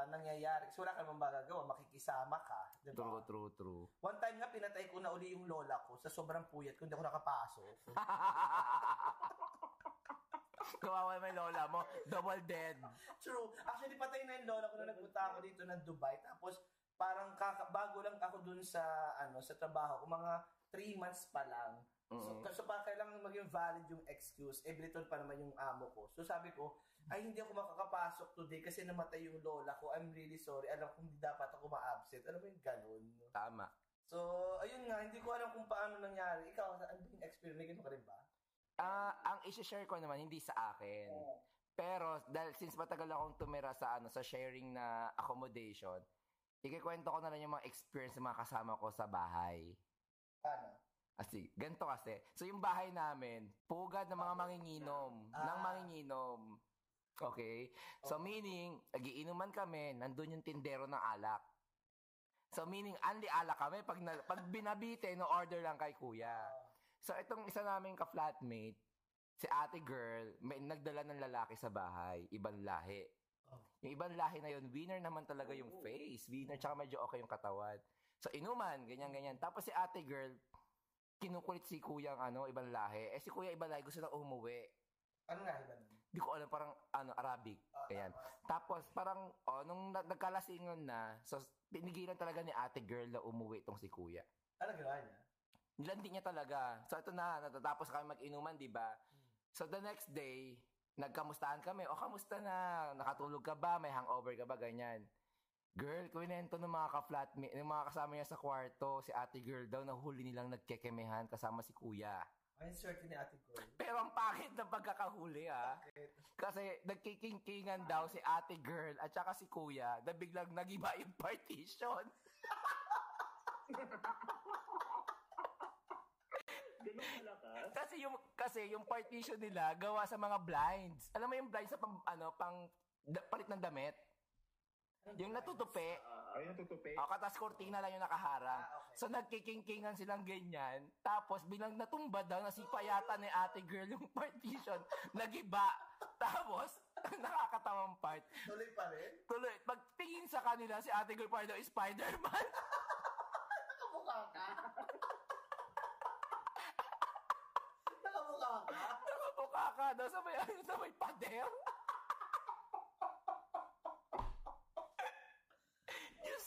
nangyayari. So wala ka naman magagawa, makikisama ka. di ba? True, true, true. One time nga, pinatay ko na uli yung lola ko sa sobrang puyat ko, hindi ako nakapasok. Kawawa yung lola mo. Double dead. True. Actually, patay na yung lola ko na nagpunta ako dito ng Dubai. Tapos, parang kaka, bago lang ako dun sa, ano, sa trabaho ko, mga 3 months pa lang. So, Mm. so pa kailangan maging valid yung excuse. Eh, Briton pa naman yung amo ko. So, sabi ko, ay, hindi ako makakapasok today kasi namatay yung lola ko. I'm really sorry. Alam ko, hindi dapat ako ma-absent. Alam mo yung ganun. Tama. So, ayun nga, hindi ko alam kung paano nangyari. Ikaw, ano yung experience? Ganun ka rin ba? Ah, ang i-share ko naman hindi sa akin. Pero dahil since matagal akong tumira sa ano sa sharing na accommodation, ikikwento ko na lang yung mga experience ng mga kasama ko sa bahay. Paano? Kasi, ganito kasi. So, yung bahay namin, pugad ng mga manginginom. Ah. Ng manginginom. Okay? So, meaning, nagiinuman kami, nandun yung tindero ng alak. So, meaning, only alak kami. Pag, na, pag binabite, no order lang kay kuya. So, itong isa naming ka-flatmate, si ate girl, may nagdala ng lalaki sa bahay. Ibang lahi. Oh. Yung ibang lahi na yun, winner naman talaga yung face. Winner, tsaka medyo okay yung katawan. So, inuman, ganyan-ganyan. Tapos si ate girl, kinukulit si kuya ang ano, ibang lahi. Eh, si kuya ibang lahi, gusto na umuwi. Ano nga iba nun? Di ko alam, parang ano, Arabic. Ah, Ayan. tama. Tapos, parang, oh, nung na- nagkalasingan na, so, pinigilan talaga ni ate girl na umuwi itong si kuya. Ano ginawa niya? Nilandi niya talaga. So, ito na, natatapos kami mag-inuman, di ba? So, the next day, nagkamustahan kami. O, kamusta na? Nakatulog ka ba? May hangover ka ba? Ganyan. Girl, kwento ng mga ka-flatmate, ng mga kasama niya sa kwarto, si ate girl daw, nahuli nilang nagkekemehan kasama si kuya. Ay, swerte ni ate ko. Pero ang pangit ng pagkakahuli, ah. Kasi nagkikingkingan daw si ate girl at saka si kuya na biglang nagiba yung partition. Ganun malakas? Kasi yung kasi yung partition nila gawa sa mga blinds. Alam mo yung blinds sa pang ano pang da- palit ng damit? Yung natutupi. Ay, natutupi. O katas kortina lang yung nakaharang. Ah, okay. So nagkikingkingan silang ganyan. Tapos bilang natumba daw nasipa yata ni ate girl yung partition. Nagiba. Tapos nakakatawang part. Tuloy pa rin? Tuloy, pagtingin sa kanila si ate girl pa daw is Spider-Man. Nakamukha ka? Nakamukha ka? Nakabuka ka may, ano, sa may pader. Diyos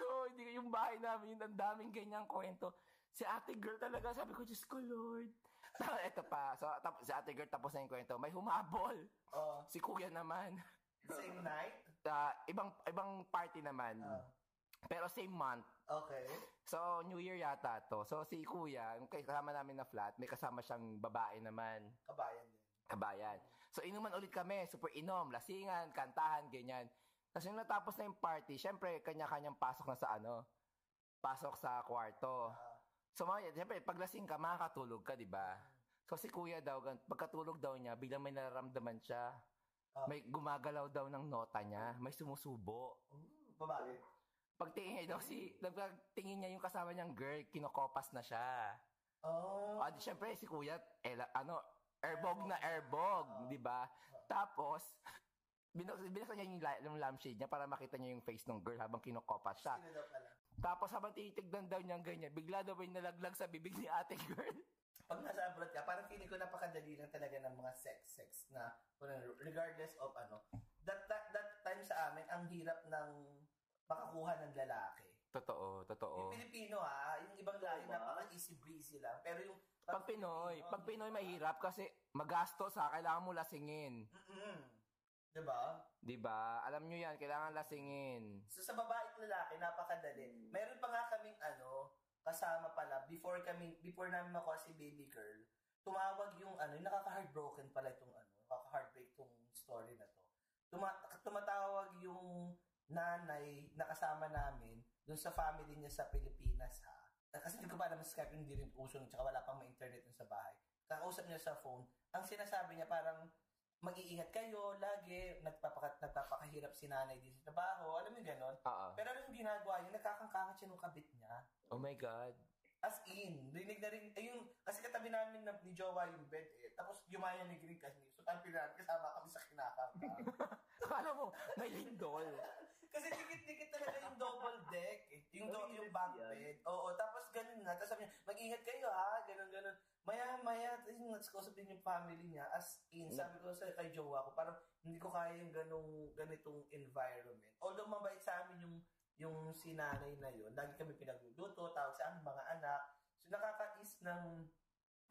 ko, hindi yung bahay namin, ang daming ganyang kwento. Si ate girl talaga, sabi ko, Diyos ko, Lord. Ito pa, so, tap, si ate girl tapos na yung kwento. May humabol. Oh, Si kuya naman. same night? Ah, ibang ibang party naman. Ah. Pero same month. Okay. So, New Year yata to. So, si kuya, yung kasama namin na flat, may kasama siyang babae naman. Kabayan din. kabayan. So, inuman ulit kami. Super inom, lasingan, kantahan, ganyan. Tapos nung natapos na yung party, syempre, kanya-kanyang pasok na sa ano, pasok sa kwarto. Ah, So, mga, syempre, pag lasing ka, makakatulog ka, di ba? So, si kuya daw, pagkatulog daw niya, biglang may nararamdaman siya. Ah. May gumagalaw daw ng nota niya. May sumusubo. ooh, babae. Pagtingin niya daw si, pagtingin niya yung kasama niyang girl, kinokopas na siya. Oh. Di, syempre si Kuya, eh, ano, airbog na airbog, di ba? Tapos, binuksan, binuksan niya yung, la- yung lampshade niya para makita niya yung face ng girl habang kinukopas siya. Tapos habang tinitignan daw niya ganyan, bigla daw may nalaglag sa bibig ni ate girl. Pag nasa abroad ka, parang feeling ko napakadali lang talaga ng mga sex-sex na regardless of ano. That, that, that time sa amin, ang hirap ng makakuha ng lalaki. Totoo, totoo. Yung Pilipino ha, yung ibang lahi napaka-easy breezy lang. Pero yung Pag Pinoy, pag Pinoy mahirap kasi magastos ha, kailangan mo lasingin. Mm-mm. Diba? 'Di ba? Alam niyo 'yan, kailangan lasingin. So sa babae at lalaki, napakadali. Meron pa nga kaming ano, kasama pala, before kami, before namin makuha si baby girl, tumawag yung ano, yung nakaka-heartbroken pala itong ano, nakaka-heartbreak itong story na to. Tuma- tumatawag yung nanay na kasama namin dun sa family niya sa Pilipinas ha. Kasi hindi ko pa alam sa Skype, hindi rin uso nun, tsaka wala pang ma-internet sa bahay. Kakausap niya sa phone, ang sinasabi niya parang, mag-iingat kayo lagi, nagpapakat, nagpapakahirap si nanay din sa trabaho, alam mo yung ganon. Oo. Pero ano yung ginagawa niya, nagkakangkangat siya ng kabit niya. Oh my God. As in, rinig na rin, ayun, kasi katabi namin na, ni Jowa yung bed eh. Tapos yumayan ni Green kasi, so ang pinan, kasama kami sa kinakangkang. Akala mo, may lindol. Kasi dikit-dikit talaga yung double deck eh. Yung, do, yung back bed. Oo, tapos ganun nga. Tapos sabi niya, mag-ingat kayo ha, ganun, ganun. Maya, maya, tapos yung nagkausap din yung family niya. As in, sabi ko sa kay Jowa ko, parang hindi ko kaya yung ganung, ganitong environment. Although mabait sa amin yung yung si nanay na yun, lagi kami pinagluluto, tawag sa aming mga anak. So nakakais ng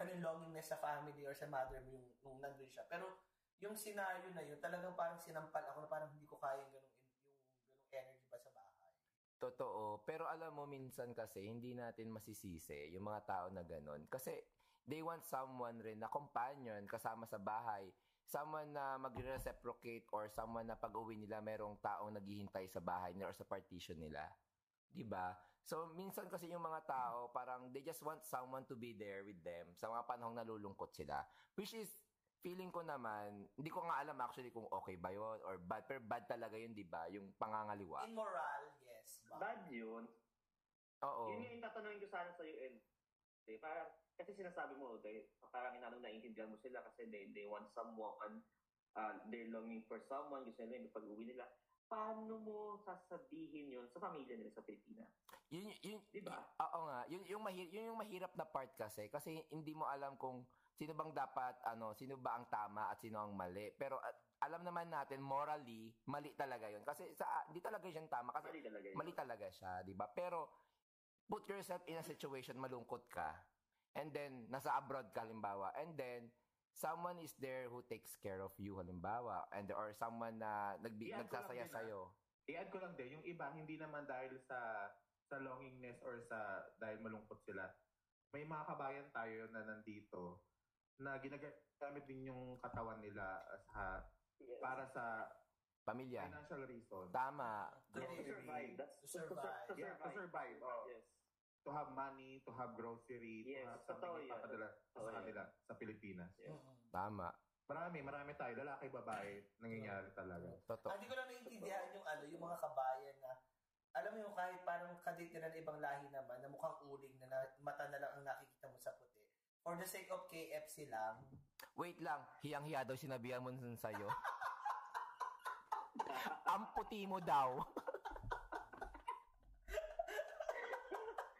ano yung longingness sa family or sa mother mo yung nung nandun siya. Pero yung scenario na yun, talagang parang sinampal ako na parang hindi ko kaya yung ganung, yung ganung energy ba sa bahay. Totoo. Pero alam mo, minsan kasi, hindi natin masisisi yung mga tao na ganun. Kasi, they want someone rin na companion kasama sa bahay. Someone na mag-reciprocate or someone na pag-uwi nila merong taong naghihintay sa bahay nila or sa partition nila. 'Di ba? So, minsan kasi yung mga tao, parang they just want someone to be there with them sa mga panahong nalulungkot sila. Which is, feeling ko naman, hindi ko nga alam actually kung okay ba yun or bad, pero bad talaga yun, di ba? Yung pangangaliwa. Immoral? Bad yun. Oo. Yun yung tatanungin ko sana sa'yo, and eh, parang, kasi sinasabi mo, they, parang inanong naiintindihan mo sila kasi they, they want someone, uh, they're longing for someone, gusto nila yung pag-uwi nila. Paano mo sasabihin yun sa pamilya nila sa Pilipinas? Yun, yun, Di ba? Oo nga. Yun, yung, mahir, yun yung mahirap na part kasi. Kasi hindi mo alam kung sino bang dapat, ano, sino ba ang tama at sino ang mali. Pero at, alam naman natin, morally, mali talaga yun. Kasi sa, di talaga siyang tama. Kasi Mali talaga yun. mali talaga siya, di ba? Pero, put yourself in a situation, malungkot ka. And then, nasa abroad ka, halimbawa. And then, someone is there who takes care of you, halimbawa. And or someone na nagbi- nagsasaya ah. sa'yo. I-add ko lang din, yung iba, hindi naman dahil sa sa longingness or sa dahil malungkot sila. May mga kabayan tayo na nandito na ginagamit din yung katawan nila sa Yes. para sa Pamilya. financial reason. Tama. To survive. That's To survive. To, Yeah, to survive. Oh. Yes. To have money, to have grocery, Yes, to have totoo something yan. ipapadala Totoo sa kanila sa Pilipinas. Yes. Mm-mm. Tama. Marami, marami tayo. Lalaki, babae, nangyayari talaga. Totoo. Ah, Hindi ko lang naiintindihan yung ano, yung mga kabayan na alam mo yung kahit parang kadate na ng ibang lahi naman na mukhang uling na, na mata na lang ang nakikita mo sa puti. For the sake of KFC lang, Wait lang, hiyang-hiya daw sinabihan mo nun sa'yo. Ang puti mo daw.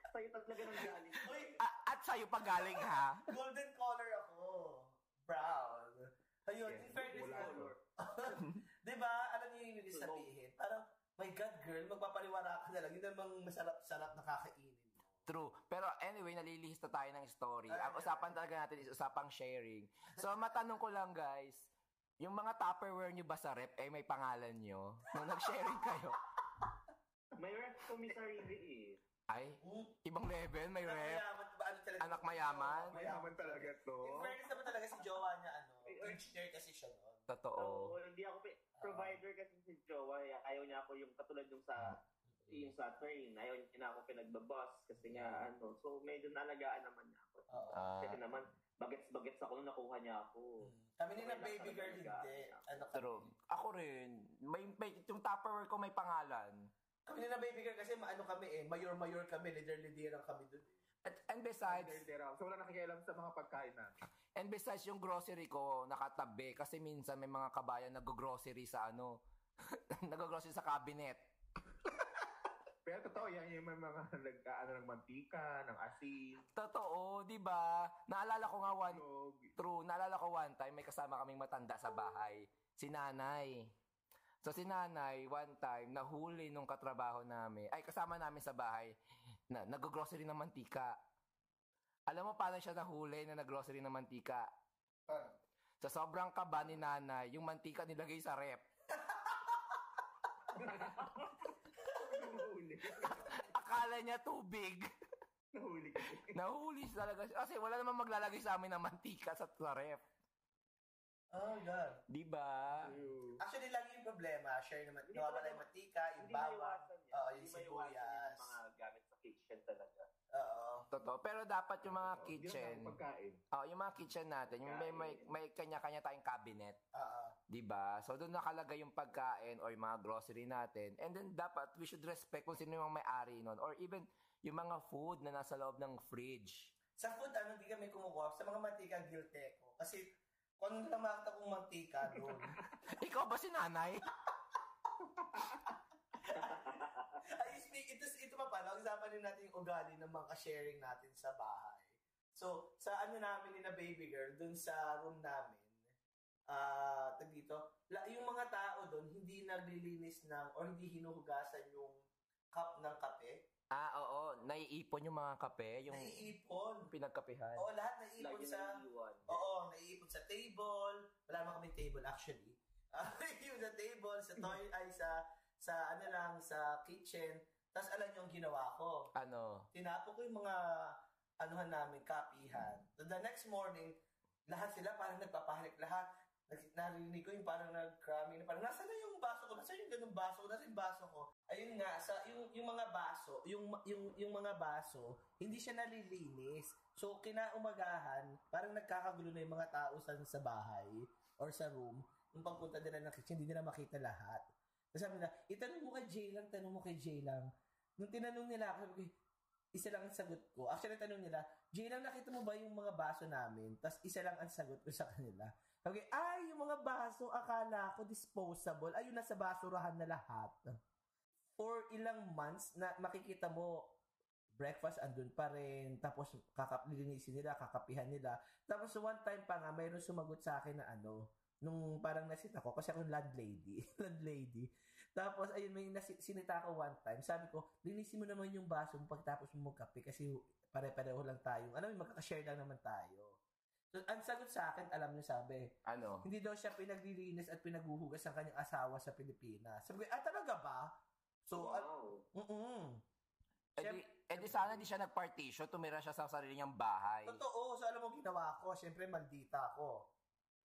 Sa'yo talaga nang galing. Uy, A- at sa'yo pa galing ha. golden color ako. Brown. Ayun, in fairness color. Di ba? Alam niyo yung ibig sabihin? Parang, my God, girl, magpapaliwara ka na lang. Yun namang masarap-sarap na kakainin mo. True. Pero anyway, nalilihis na tayo ng story. Ang usapan talaga natin is usapang sharing. So, matanong ko lang guys, yung mga Tupperware nyo ba sa rep, eh may pangalan nyo? Nung nag-sharing kayo, May ref ko may sarili eh. ay, Hmm? ibang level, may Anak rep. mayaman, ba? Ano talaga? Anak mayaman? Mayaman talaga to. In fairness naman talaga si Jowa niya, ano, engineer kasi siya noon. Totoo. Oo, hindi ako pi- provider kasi si Jowa. eh. Ayaw niya ako yung katulad yung sa yung sa train. Ayaw niya na ako pinagbabas kasi nga ano. So medyo nalagaan naman niya ako. Oo. Kasi naman bagets-bagets ako nung nakuha niya ako. Kami ni na baby girl hindi. Ano kami? true. Ako rin. May, may, yung Tupperware ko may pangalan. Kami ni na baby girl kasi maano kami eh, mayor-mayor kami, leader-leader kami dun. At, and besides. So wala nakikialam sa mga pagkain na. And besides, yung grocery ko, nakatabi. Kasi minsan may mga kabayan nag-grocery sa ano, nag-grocery sa cabinet. Pero totoo yan, yung may mga nag, ano, ng mantika, ng asin, Totoo, di ba? Naalala ko nga one, true, naalala ko one time, may kasama kaming matanda sa bahay. Si nanay. So si nanay, one time, nahuli nung katrabaho namin, ay kasama namin sa bahay, na nag-grocery ng mantika. Alam mo paano siya nahuli na nag-grocery ng mantika? Paano? Sa sobrang kaba ni nanay, yung mantika nilagay sa rep. Nahuli. Akala niya tubig. Nahuli ka. Nahuli siya talaga. siya. Kasi wala namang maglalagay sa amin ng mantika sa, sa ref. Oh, God. Di ba? Actually, lagi yung problema, share naman, Hindi nawawala yung mantika, yung Hindi bawang, maiwasan oo, Hindi yung maiwasan yan sibuyas. yung mga gamit sa kitchen talaga. Oo. Totoo. Pero dapat yung mga Oo, kitchen, Hindi lang pagkain. oh, yung mga kitchen natin, yung may, may, may kanya-kanya tayong cabinet. Oo. 'di ba? So doon nakalagay yung pagkain or yung mga grocery natin. And then dapat we should respect kung sino yung may-ari nun or even yung mga food na nasa loob ng fridge. Sa food, ano, hindi kami kumukuha. Sa mga mantika, guilty ko. Kasi, kung ano lang makita kong mantika doon. Ikaw ba si nanay? Ay, speak, ito, ito pa pala, usapan din natin yung ugali ng mga sharing natin sa bahay. So, sa ano namin ni na baby girl, dun sa room namin, ah, tag dito, la, yung mga tao doon, hindi naglilinis ng, or hindi hinuhugasan yung cup ng kape. Ah, oo. Naiipon yung mga kape, yung Naiipon. pinagkapihan. Oo, lahat naiipon Lagi sa... na iiwan. Oo, naiipon sa table. Wala naman kami table actually. Ah, yung sa table, sa toy, ay sa, sa ano lang, sa kitchen. Tapos alam niyo ang ginawa ko. Ano? Tinapo ko yung mga anuhan namin, kapihan. So, the next morning, lahat sila parang nagpapahalik lahat. Narinig ko yung parang nag-cramming na parang, nasa na yung baso ko? Nasa yung ganung baso ko? Nasa yung baso ko? Ayun nga, sa, yung, yung mga baso, yung, yung, yung mga baso, hindi siya nalilinis. So, kinaumagahan, parang nagkakagulo na yung mga tao sa, sa bahay or sa room. Yung pagpunta nila ng kitchen, hindi nila makita lahat. Sabi nila, itanong mo kay Jay lang, tanong mo kay Jay lang. Nung tinanong nila sabi ko, isa lang ang sagot ko. Actually, tanong nila, Jay lang, nakita mo ba yung mga baso namin? Tapos isa lang ang sagot ko sa kanila. Ko, ay, yung mga baso, akala ko disposable. Ayun, nasa basurahan na lahat. For ilang months, na makikita mo, breakfast andun pa rin. Tapos, kakapilinisin nila, kakapihan nila. Tapos, one time pa nga, mayroon sumagot sa akin na ano, nung parang nasit ako, kasi ako landlady. landlady. Tapos, ayun, may nasi- sinita ko one time. Sabi ko, linisin mo naman yung baso mo pagtapos mo magkape kasi pare-pareho lang tayo. Ano, magkakashare lang naman tayo. So, ang sagot sa akin, alam niyo sabi, Ano? hindi daw siya pinaglilinis at pinaghuhugas ng kanyang asawa sa Pilipinas. Sabi ko, ah, talaga ba? So, at, Wow. mm Eh di, eh di sana di siya nag-partition, tumira siya sa sarili niyang bahay. Totoo. So, alam mo ginawa ko. Siyempre, maldita ako.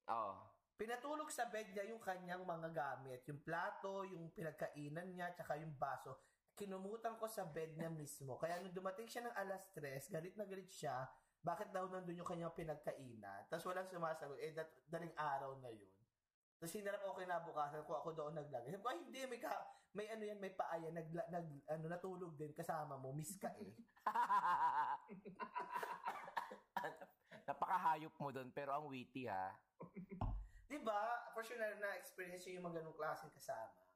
Oh. Pinatulog sa bed niya yung kanyang mga gamit. Yung plato, yung pinagkainan niya, tsaka yung baso. Kinumutan ko sa bed niya mismo. Kaya nung dumating siya ng alas 3, galit na galit siya, bakit daw nandun yung kanyang pinagkainan? Tapos walang sumasagot. Eh, dat, daling araw na yun. Tapos hinarap ako kinabukasan ko, ako doon naglagay. Sabi ko, ay hindi, may, ka, may ano yan, may paa yan, nag, nag, ano, natulog din kasama mo, miss ka eh. Napakahayop mo doon, pero ang witty ha. Di ba? For sure na na-experience yun yung mga ganong klaseng kasama.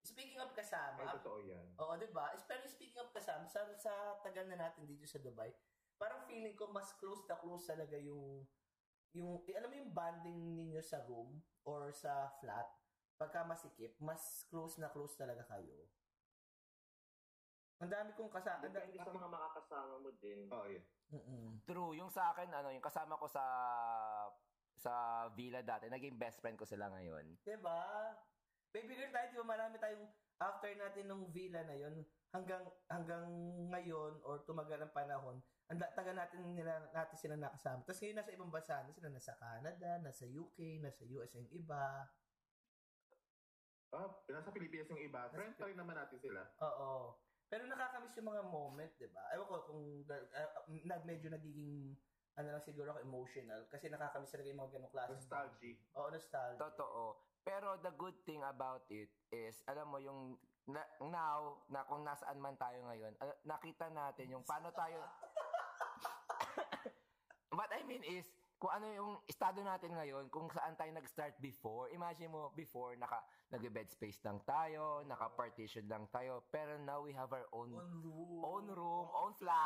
Speaking of kasama, Ay, totoo yan. Oo, di ba? Especially speaking of kasama, sa, sa tagal na natin dito sa Dubai, parang feeling ko mas close na close talaga yung, yung, eh, alam mo yung bonding ninyo sa room or sa flat, pagka masikip, mas close na close talaga kayo. Ang dami kong kasama. Ang dami, Depende sa mga makakasama mo din. Oo, yan. Mm-mm. True, yung sa akin, ano, yung kasama ko sa sa villa dati, naging best friend ko sila ngayon. Diba? Baby girl tayo, di ba marami tayong after natin nung villa na yon hanggang hanggang ngayon or tumagal ang panahon, ang taga natin nila natin sila nakasama. Tapos ngayon nasa ibang bansa na sila, nasa Canada, nasa UK, nasa US yung iba. Ah, nasa Pilipinas yung iba. Friend pa rin naman natin sila. Oo. Pero nakakamiss yung mga moment, di ba? Ewan ko kung uh, nag medyo nagiging ano lang siguro ako emotional kasi nakakamiss talaga yung mga ganong klase. Nostalgic. Oo, nostalgia. Totoo. Pero the good thing about it is, alam mo, yung na, now, na kung nasaan man tayo ngayon, nakita natin yung paano tayo... What I mean is, kung ano yung estado natin ngayon, kung saan tayo nag-start before. Imagine mo, before, naka, nag-bed space lang tayo, naka-partition lang tayo, pero now we have our own On room. own room, own flat,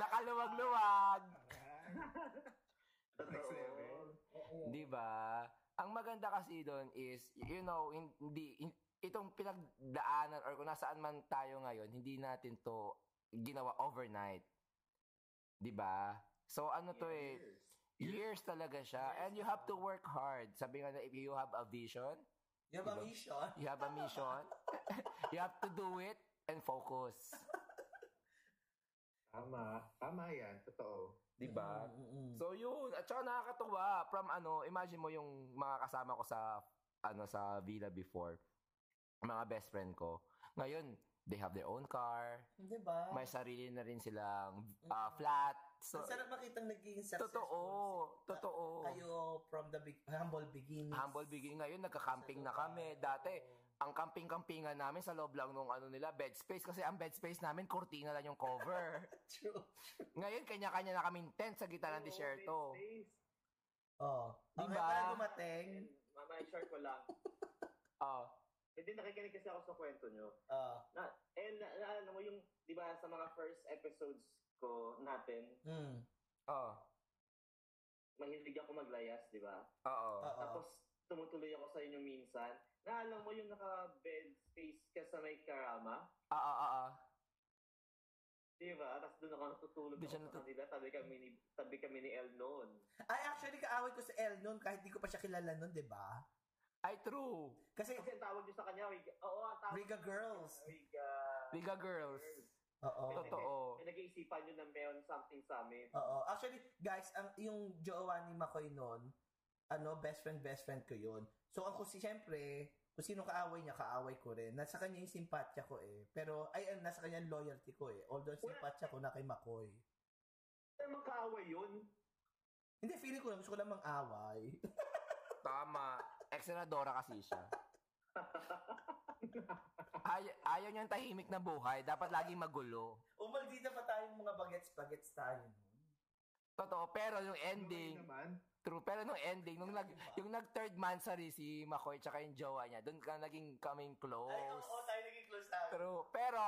nakaluwag-luwag. Next level. Di ba? Ang maganda kasi doon is, you know, hindi, hin- itong pinagdaanan or kung nasaan man tayo ngayon, hindi natin to ginawa overnight. Di ba? So ano to eh, years talaga siya. And you have to work hard. Sabi nga na, if you have a vision, Yung Diba? mga mission. you have a mission, you have to do it and focus. Tama. Tama yan. Totoo. Di ba? Mm-mm. So yun, at saka nakakatuwa from ano, imagine mo yung mga kasama ko sa ano sa villa before, mga best friend ko. Ngayon, they have their own car. Di ba? May sarili na rin silang ah, flat. So, Ang sarap makitang naging successful. totoo. si- Totoo. Kayo from the big, humble beginnings. Humble beginning ngayon, nagka-camping na kami. Dati, ang camping-campingan namin sa loob lang nung ano nila, bed space. Kasi ang bed space namin, kurtina lang yung cover. True. Ngayon, kanya-kanya na kaming tent sa gitna ng disyerto. Oh. Di Okay, ba? para dumating. Mama, share ko lang. Oh. Hindi nakikinig kasi ako sa kwento nyo. Oh. Na, eh, na, na, alam mo yung, di ba, sa mga first episodes ko natin, Hmm. Oh. mahilig ako maglayas, di ba? Oo. Oo. Tapos, tumutuloy ako sa inyo minsan. Na alam mo yung naka-bed space ka sa may karama? Ah, ah, ah, ah. Di ba? Tapos doon ako natutulog Di siya ako sa natut- kanila. Tabi kami ni, tabi kami ni El noon. Ay, actually, kaaway ko si El noon kahit di ko pa siya kilala noon, di ba? Ay, true. Kasi, Kasi ang tawag niyo sa kanya, Riga, oo, ang tawag Riga Girls. Riga, Liga Girls. Oo. May- Totoo. May nag-iisipan nyo na meron something sa amin. Oo. Actually, guys, ang yung jowa ni Makoy noon, ano, best friend, best friend ko yun. So, ang kusi, syempre, kung sino kaaway niya, kaaway ko rin. Nasa kanya yung simpatya ko eh. Pero, ay, nasa kanya yung loyalty ko eh. Although, simpatya ko na kay Makoy. Ano magkaaway yun? Hindi, feeling ko lang, gusto ko lang mang-away. Tama. Ex-senadora kasi siya. Ay, ayaw niyang tahimik na buhay. Dapat laging magulo. o, maldita pa tayong mga bagets-bagets tayo. Totoo. Pero yung ending, naman. true. Pero nung ending, nung nag, yung nag-third mansary si McCoy tsaka yung jowa niya, doon ka naging kaming close. Ay, oo, tayo naging close tayo. True. Pero,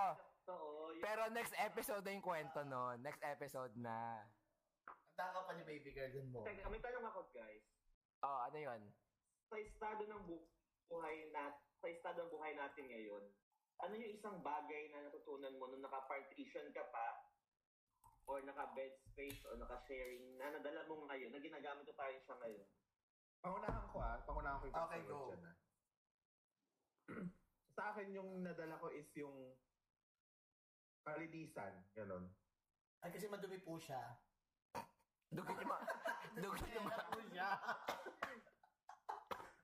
Oo. yun. pero next episode na yung kwento no. Next episode na. Ang takaw pa ni baby girl dun mo. Teka, may tanong ako, guys. Oh, ano yun? Sa estado ng bu- buhay nat sa estado ng buhay natin ngayon, ano yung isang bagay na natutunan mo nung naka-partition ka pa or naka-bed space or naka-sharing na nadala mo ngayon, na ginagamit mo tayo siya ngayon? Pangunahan ko ah. Pangunahan ko yung Okay, go. dyan, ah. Sa akin yung nadala ko is yung kalinisan. Ganon. Ay, kasi madumi po siya. Dugit yung mga... Yung mga... po siya.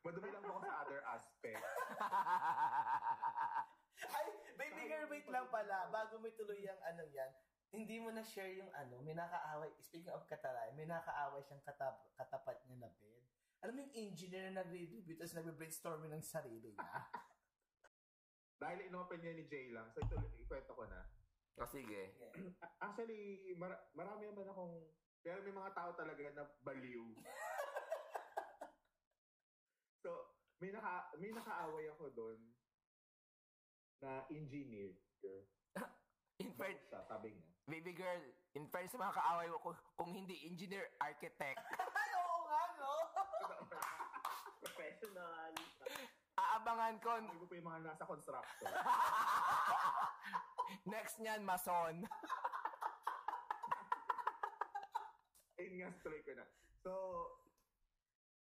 Madumi lang ako sa other aspect. Ay, baby girl, wait lang pala. Bago may tuloy yung ano yan, hindi mo na-share yung ano, may nakaaway, speaking of kataray, may nakaaway siyang katap, katapat niya na bed. Alam mo yung engineer na nagre-review tapos nagbe-brainstorming ng sarili niya? Dahil inopen niya ni Jay lang. So ito, ikwento ko na. o sige. A- Actually, mar- marami naman akong... Pero may mga tao talaga na baliw. so, may, naka, may nakaaway ako doon na engineer. In fair, Siya, sabi niya. Baby girl, in fairness sa mga kaaway mo, kung, kung hindi engineer, architect, Ay, oo nga, no? Professional. aabangan ko, Sabi ko pa yung mga nasa construction. next niyan, mason. Ayun nga, tuloy ko na. So,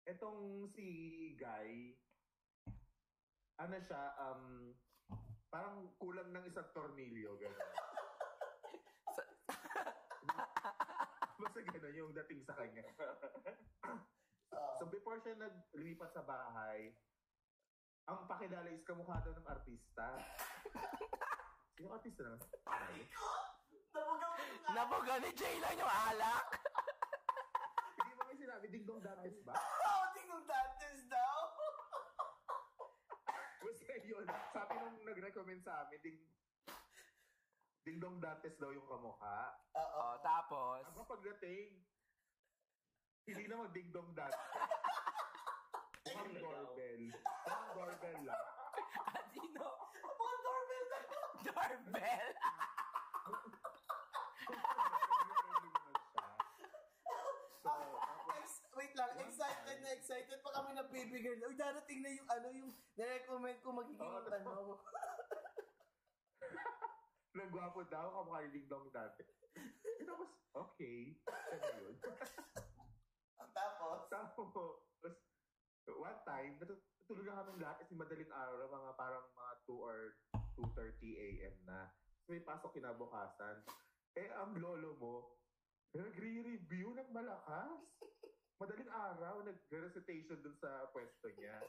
etong si Guy, ano siya, um, parang kulang ng isang tornilyo, gano'n. Basta gano'n yung dating sa kanya. Oo. So before siya naglipat sa bahay, ang pakilala is kamukha daw ng artista. Sino artista naman? Nabugaw ko nga. Nabuga ni Jayla yung alak. Hindi mo may sinabi, Ding Dong Dantes ba? Oh, tingong dantes daw. Basta yun. Sabi nung nag-recommend sa amin, Ding, Ding Dong Dantes daw yung kamukha. Oo. O, tapos, Ang pagdating, hindi na mag-Ding Dong Dantes. Mukhang doorbell. Mukhang doorbell lang. at sino? Oh, doorbell na. Doorbell. So, tapos, Ex- wait lang, excited na excited pa kami na baby girl. Uy, darating na yung ano, yung nirecommend ko magiging Oo, ano. Nagwapo daw, kamukha ni Ding Dong dati. Tapos, okay. Na yun. Tapos, Tapos, one time, natutulog na kami lahat kasi madaling araw, mga parang mga 2 or 2.30 a.m. na. So, may pasok kinabukasan. Eh, ang lolo mo, nagre-review ng malakas. Madaling araw, nag-recitation dun sa pwesto niya.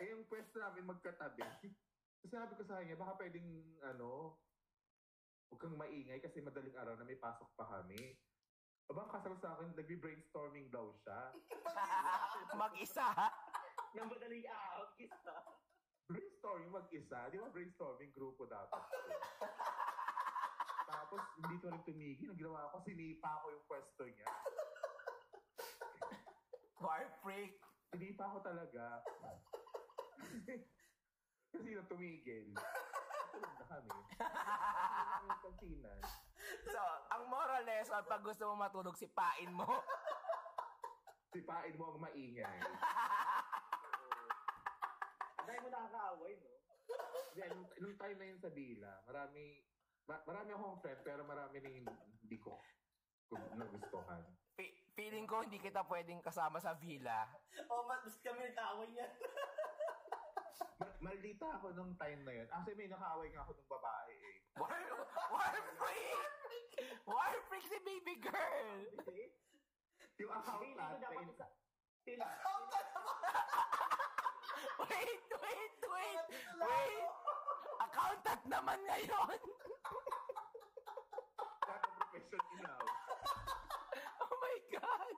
Eh, yung pwesto namin magkatabi. Sinabi ko sa kanya, baka pwedeng, ano, huwag kang maingay kasi madaling araw na may pasok pa kami. Aba, kasal sa akin, nagbi-brainstorming daw siya. Mag-isa. Nang madaling araw, isa. Brainstorming mag-isa. Di ba brainstorming grupo dapat? Tapos, hindi ko rin tumigil. Ang ginawa ko, sinipa ko yung pwesto niya. War freak. Sinipa ko talaga. Kasi na tumigil. Tulog na kami. Yung kantinan. So, ang moral lesson, pag gusto mo matulog, sipain mo. Sipain mo ang maingay. Dahil mo nakakaaway, no? Hindi, nung, nung time na yun sa Bila, marami, ma- marami akong friend, pero marami na yung hindi ko kung nagustuhan. Fe- feeling ko hindi kita pwedeng kasama sa villa. Oh, mas kami nag-aaway niyan. Ma- maldita ako nung time na yun. Actually, may nakaaway nga ako nung babae eh. War, war freak! War freak si baby girl! Yung account Hindi ko dapat Wait, wait, wait! Wait! Accountant naman ngayon! ng profession inaw. Oh my God!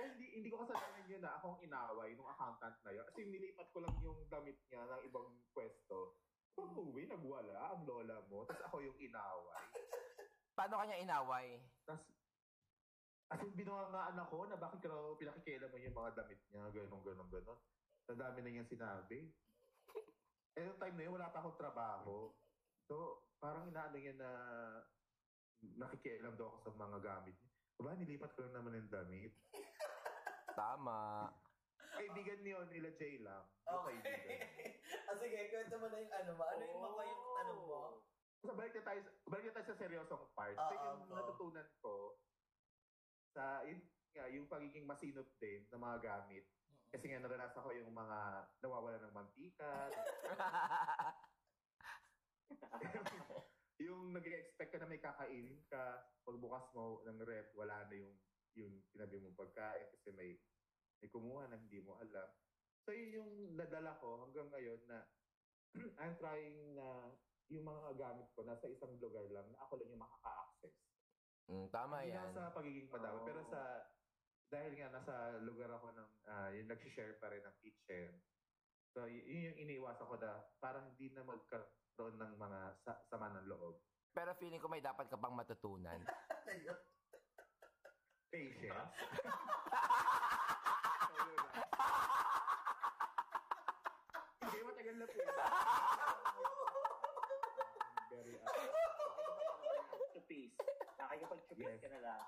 Eh, hindi, ko kasalanan yun na akong inaway nung accountant na yun. Kasi nilipat ko lang yung damit niya ng ibang pwesto. Pag uwi, nagwala ang lola mo. Tapos ako yung inaway. Paano kanya inaway? Tapos, as in, binungangaan ako na bakit raw pinakikialam mo yung mga damit niya, gano'n, gano'n, gano'n. Ang dami na niyang sinabi. Eh, yung time na yun, wala pa akong trabaho. So, parang inaano niya na nakikialam daw ako sa mga gamit niya. Aba, nilipat ko lang naman yung damit. Tama. Kaibigan niyo nila Jay lang. Okay. ah, sige, kwento mo na yung ano mo. Ano yung mga yung tanong mo? So, balik na tayo, balik na tayo sa seryosong part. Oo, so, yung oo. natutunan ko sa, yun, nga, yung pagiging masinop din ng mga gamit. Kasi nga naranasan ko yung mga nawawala ng mantika. yung nag-expect ka na may kakainin ka, pagbukas mo ng rep, wala na yung yung tinabi mo pagkain kasi may may kumuha na hindi mo alam. So yun yung nadala ko hanggang ngayon na I'm trying na yung mga gamit ko nasa isang lugar lang na ako lang yung makaka-access. Mm, tama Hindi yan. lang sa pagiging madami, Oo. pero sa dahil nga nasa lugar ako ng ah, yung nag-share pa rin ng kitchen. So yun yung iniiwasan ko na parang hindi na magkaroon ng mga sa- sama ng loob. Pero feeling ko may dapat ka pang matutunan. Patience. Hindi, matagal na po. Very, uh, Chupis. Nakikipag-chupis Yes. ka na lang.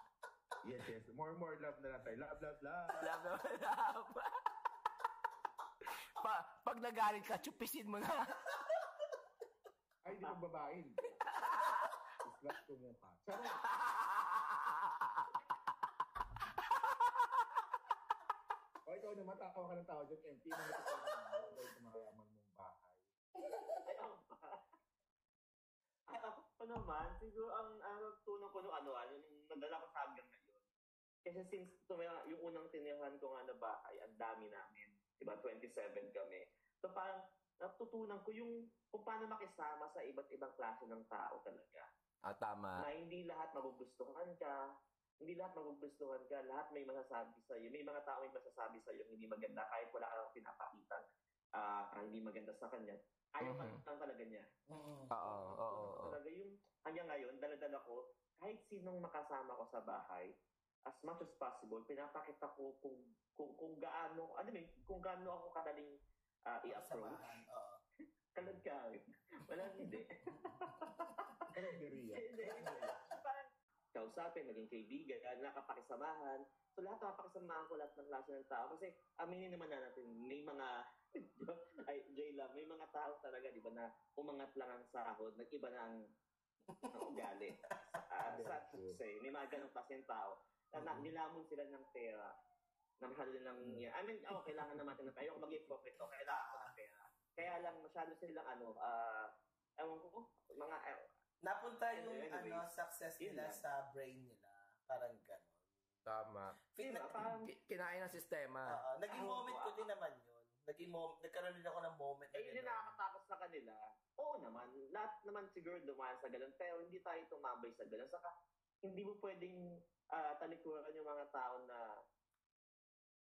yes, yes. More, more love na lang tayo. Love, love, love. Love na love. pa, pag nagalit ka, chupisin mo na. Ay, di mo babae. Slap ko mukha. Charot. O ikaw naman, takaw ka ng tao dyan, MP. Ano matutunan mo dahil sa mayaman mong bahay? Ay, ako pa. Ay, ako pa naman, siguro ang ang natutunan ko nung ano, ano, nung nadala ko sa hanggang ngayon. Kasi since tumaya, yung unang tinirahan ko nga na bahay, ang dami namin. Diba, 27 kami. So parang natutunan ko yung kung paano makisama sa iba't ibang klase ng tao talaga. Ah, tama. Na hindi lahat magugustuhan ka, hindi lahat magugustuhan ka, lahat may masasabi sa iyo. May mga tao may masasabi sa iyo hindi maganda kahit wala kang pinapakita ah hindi maganda sa kanya. Ayaw Mhm. lang talaga niya. Oo, oo, oo. Talaga yung hanggang ngayon, daladala ko, kahit sinong makasama ko sa bahay, as much as possible, pinapakita ko kung kung, kung gaano, ano may, kung gaano ako kadaling ah, i-approach. Oo. Kalad ka. Wala, hindi. Parang diriya. Kausapin, maging kaibigan, nakapakisamahan. So lahat nakapakisamahan ko lahat ng klase ng tao. Kasi aminin naman na natin, may mga, ay, Jay lang, may mga tao talaga, di ba, na umangat lang ang sahod, nag-iba na ang, ugali. Uh, sad to say, may mga ganong klaseng tao. Na, na, nilamon sila ng pera. Na masyado nilang, I mean, oh, kailangan naman natin ng pera. Ayoko maging hypocrite, oh, kailangan ko ng pera. Kaya lang, masyado silang, ano, ah, ewan ko, mga, Napunta yung Anyway, ano, success yun nila lang. sa brain nila. Parang gano'n. Tama. Fit Diba, na, parang, Ki- Kinain ng sistema. Oo, naging Ako, moment ko din naman yun. Naging mom, nagkaroon din ako ng moment na Eh, yun yung nakakatakot sa kanila. Oo naman, lahat naman siguro dumaan sa ganun, pero hindi tayo tumambay sa ganun. Saka, hindi mo pwedeng ah, talikuran yung mga tao na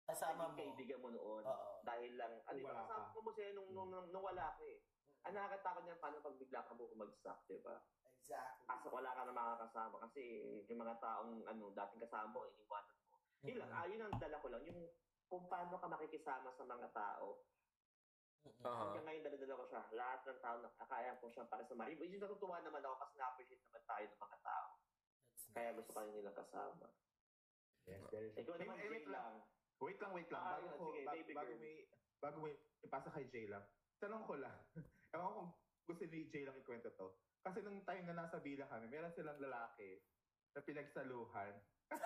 Kasama mo. kaibigan mo noon. Oo. Dahil lang, ano kasama ka. mo sila nung, nung, nung, nung wala ka eh. Ang nakakatakot niyan, paano pag bigla ka mo kumagsak, di ba? Exactly. Kaso wala ka na makakasama kasi yung mga taong ano, dating kasama mo, iniwanan mo. Yun lang, ah, yun ang dala ko lang, yung kung paano ka makikisama sa mga tao. Mm-mm. Aha. Hanggang ngayon, dala-dala ko siya. Lahat ng tao, nakakaya ko siya para sa mga. Yung natutuwa naman ako kasi na-appreciate naman tayo ng mga tao. That's Kaya nice. gusto ka nilang kasama. Yes, there is- Ikaw naman, wait Jay lang. lang. Wait lang, wait lang. Ah, Bago, ko, sige, bago girl. may, bago may ipasa kay Jay lang. Tanong ko lang. Ewan ko kung gusto ni Jay lang ikwento to. Kasi nung time na nasa villa kami, meron silang lalaki na pinagsaluhan.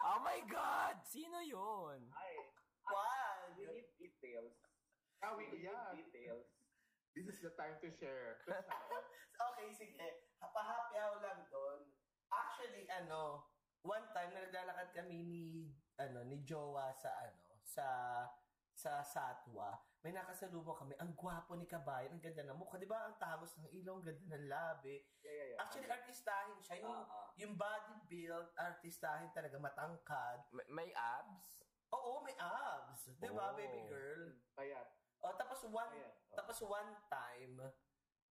Oh my God! Sino yun? Ay, Why? we need details. Ah, We wait, need yeah. details. This is the time to share. To share. Okay, sige. Pa-happy hour lang doon. Actually, ano, one time na naglalakad kami ni ano ni Jowa sa ano sa sa Satwa, may nakasalubong kami. Ang gwapo ni Kabayan, ang ganda ng mukha. Di ba? Ang tangos ng ilong, ang ganda ng labi. Yeah, yeah, yeah. Actually, artistahin siya. Yung, ah. yung body build, artistahin talaga, matangkad. May, may abs? Oo, may abs. Di ba, Oh. baby girl? Kaya, Oh, tapos one Ayan. Oh. tapos one time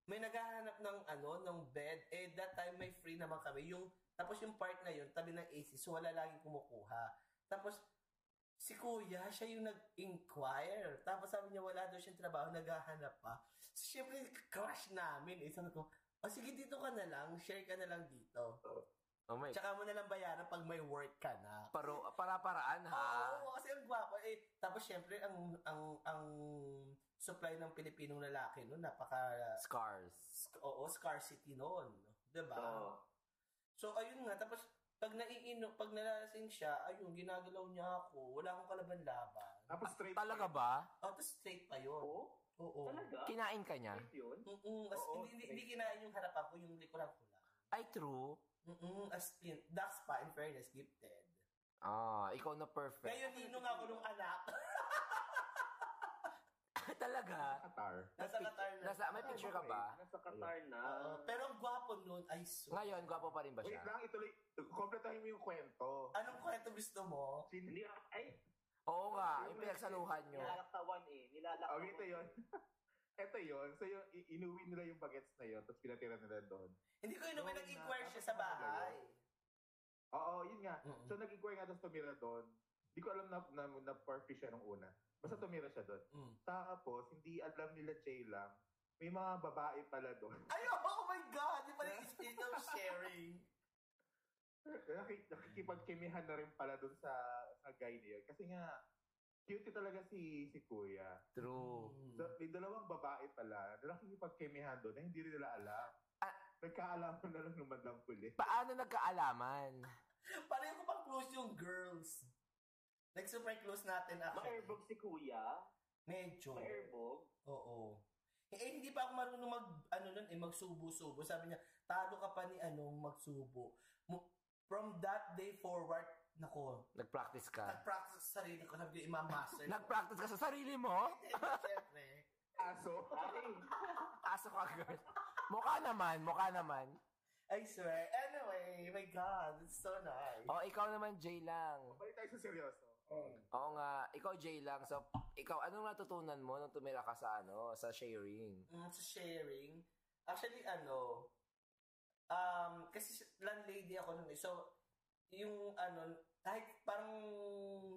may naghahanap ng ano ng bed eh that time may free naman kami yung tapos yung part na yun tabi ng AC so wala laging kumukuha tapos si kuya siya yung nag-inquire tapos sabi niya wala daw siyang trabaho naghahanap pa so syempre crush namin eh sabi ko oh sige dito ka na lang share ka na lang dito Oh my tsaka mo na lang bayaran pag may work ka na Paro, para-paraan ha? Oo, kasi ang gwapo. Eh, tapos syempre, ang, ang, ang supply ng Pilipinong lalaki noon, napaka, Scars. oo, scarcity noon. Diba? Oo. So, ayun nga. Tapos, pag naiinom, pag nalasing siya, ayun, ginagalaw niya ako. Wala akong kalaban-laban. tapos straight. Talaga ba? Oh, tapos straight pa yun. Oo? Oo. Talaga? Kinain ka niya? Straight yun? Mm-mm, as, Oo, hindi, hindi, hindi kinain yung harapan ko, yung likuran ko lang. Ay, true. Mm-mm, as in, that's pa, in fairness, gifted. Ah, ikaw na perfect. Ngayon, ninong ako nung anak. Talaga? Qatar. Nasa Qatar na. Nasa, may picture ka ba? Nasa Qatar na. Oo, pero ang gwapo nun, ay so. Ngayon, gwapo pa rin ba Wait siya? lang, ituloy. Kompletahin mo yung kwento. Anong kwento gusto mo? Hindi, ay, Oo nga, yung pinagsaluhan nyo. nilalaktawan eh. Nilalaktawan. Oh, ito yun. ito yun. So, yung, i- inuwi nila yung bagets na yun, tapos pinatira nila doon. Hindi ko inumin, Oo, nag-inquire na- siya sa bahay. Oo, yun nga. So, nag-inquire nga tapos tumira doon. Hindi ko alam na, na, na party siya nung una. Basta tumira siya doon. Mm. Tapos, hindi alam nila Jay lang, may mga babae pala doon. Ay, oh my God! Di pala yung spirit of sharing. Nakik- nakikipagkimihan na rin pala doon sa, sa guy niya. Kasi nga, cute talaga si si Kuya. True. So, may dalawang babae pala na nakikipagkimihan doon na hindi rin nila alam. Ah. Nagkaalaman na lang ng bandang huli. Paano nagkaalaman? Pareho ko pang close yung girls. Nag-super close natin actually. Ma-airbog si kuya. Medyo. Ma-airbog. Oo. Eh, eh, hindi pa ako marunong mag, ano nun, eh, magsubo-subo. Sabi niya, talo ka pa ni anong magsubo. From that day forward, nako, Nag-practice ka. nag-practice sa sarili ko, sabi ko, imamaster. Nag-practice ka sa sarili mo? Siyempre. Aso. Aso ka, girl. Mukha naman, mukha naman. I swear. Anyway, my God, it's so nice. O, ikaw naman, Jay lang. Balik tayo sa seryoso. Oo nga, ikaw, Jay lang. So, ikaw, anong natutunan mo nung tumira ka sa, ano, sa sharing? Mm, sa sharing, actually, ano, um, kasi landlady ako nun eh. So, yung ano, kahit parang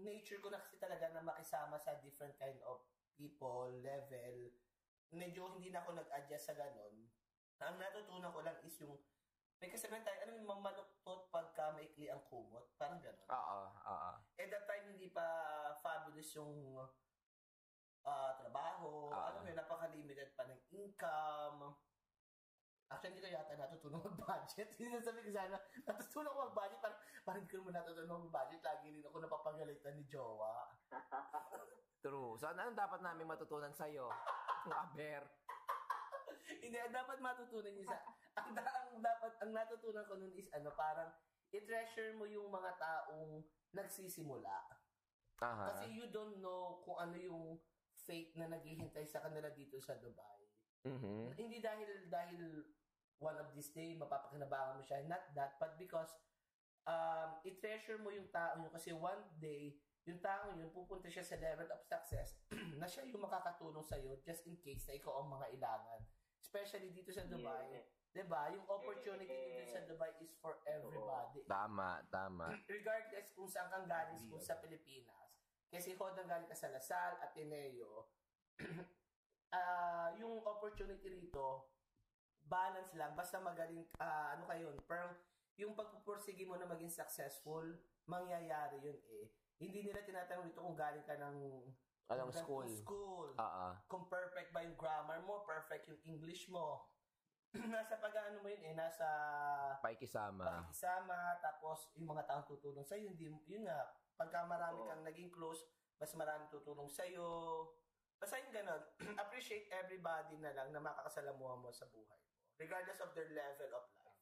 nature ko na kasi talaga na makisama sa different kind of people, level, medyo hindi na ako nag-adjust sa ganun. Ang natutunan ko lang is yung, may kasabihan tayo, ano yung mamaluktot pagka maikli ang kumot? Parang ganun. Oo, oo. At that time, hindi pa fabulous yung ah, trabaho. Ah. Alam mo yun, napaka-limited pa ng income. Actually, ko yata natutunan mag-budget. Hindi sabi ko sana, natutunan ko mag-budget. Parang, parang hindi ko naman natutunan mag-budget. Lagi rin ako napapagalitan ni Jowa. True. So, anong dapat namin matutunan sa'yo? Aber. Hindi, ang dapat matutunan niyo sa... Ang, ang dapat, ang natutunan ko nun is ano, parang i-treasure mo yung mga taong nagsisimula. Aha. Kasi you don't know kung ano yung fate na naghihintay sa kanila dito sa Dubai. Mhm. Hindi dahil dahil one of these day mapapakinabangan mo siya. Not that, but because um, i-treasure mo yung tao yun kasi one day, yung tao yun, pupunta siya sa level of success na siya yung makakatulong sa'yo just in case na ikaw ang mga ilangan. Especially dito sa Dubai. Yeah. 'Di ba? Yung opportunity dito sa Dubai is for everybody. Tama, tama. Regardless kung saan kang galing kung sa Pilipinas. Kasi kung nang galing ka sa Lasal, Ateneo, ah yung opportunity rito, balance lang. Basta magaling, ah, ano kayo, parang yung pagpupursige mo na maging successful, mangyayari yun eh. Hindi nila tinatanong dito kung galing ka ng Ng school? school. Ah, ah. Kung perfect ba yung grammar mo, perfect yung English mo. nasa pag-ano mo yun eh, nasa Pakikisama. pakikisama, tapos yung mga taong tutulong sa'yo, hindi, yun nga, pagka marami Oo. kang naging close, mas marami tutulong sa'yo. Basta yung ganun, appreciate everybody na lang na makakasalamuha mo sa buhay mo. Regardless of their level of life.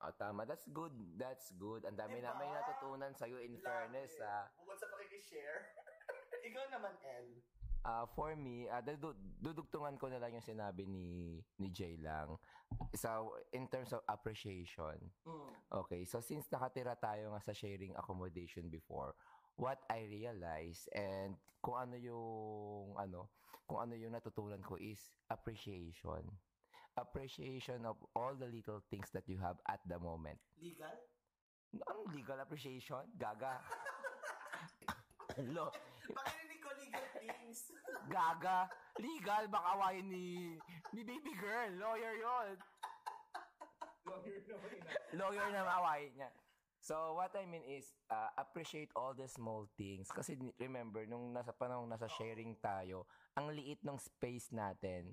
Ah, tama. That's good. That's good. Ang dami Diba? na may natutunan sa'yo in fairness. Love it. Ah, Bukod sa pakikishare. Ikaw naman, El. Ah, for me, dudu- dudugtungan ko na lang yung sinabi ni ni Jay lang. So, in terms of appreciation. Mm. Okay, so since nakatira tayo nga sa sharing accommodation before, what I realize and kung ano yung ano, kung ano yung natutunan ko is appreciation. Appreciation of all the little things that you have at the moment. Legal? Ang legal appreciation? Gaga. Lo, Pakirinig ko legal things. gaga. Legal, baka awayin ni, ni baby girl. Lawyer yon Lawyer naman ina. lawyer na maawayin niya. So, what I mean is, uh, appreciate all the small things. Kasi remember, nung nasa panahon nasa sharing tayo, ang liit ng space natin.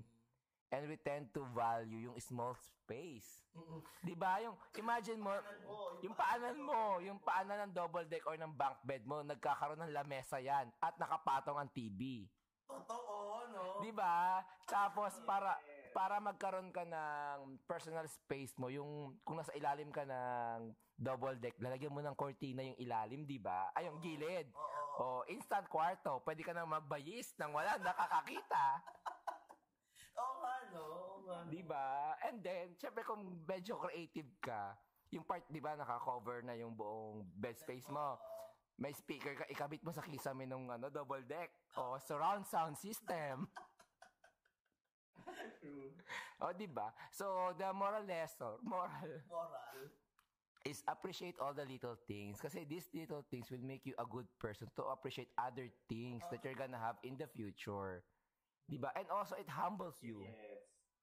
And we tend to value yung small space. Mm-mm. Di ba? Yung, imagine mo, Oh, yung paanan mo, yung paanan ng double deck or ng bunk bed mo, nagkakaroon ng lamesa yan at nakapatong ang TV. Totoo, no? Di ba? Tapos para para magkaroon ka ng personal space mo, yung kung nasa ilalim ka ng double deck, lalagyan mo ng cortina yung ilalim, di ba? Ay, yung gilid. Oo. O, instant kwarto. Pwede ka nang magbayis nang wala nakakakita. Oo nga, no? Oo nga, no? Di ba? And then, syempre kung medyo creative ka, yung part, di ba, naka-cover na yung buong bed space mo. May speaker ka, ikabit mo sa kisame nung ano, double deck. O, surround sound system. True. O, di ba? So, the moral lesson, moral, Moral. is appreciate all the little things. Kasi these little things will make you a good person to appreciate other things that you're gonna have in the future. Di ba? And also, it humbles you.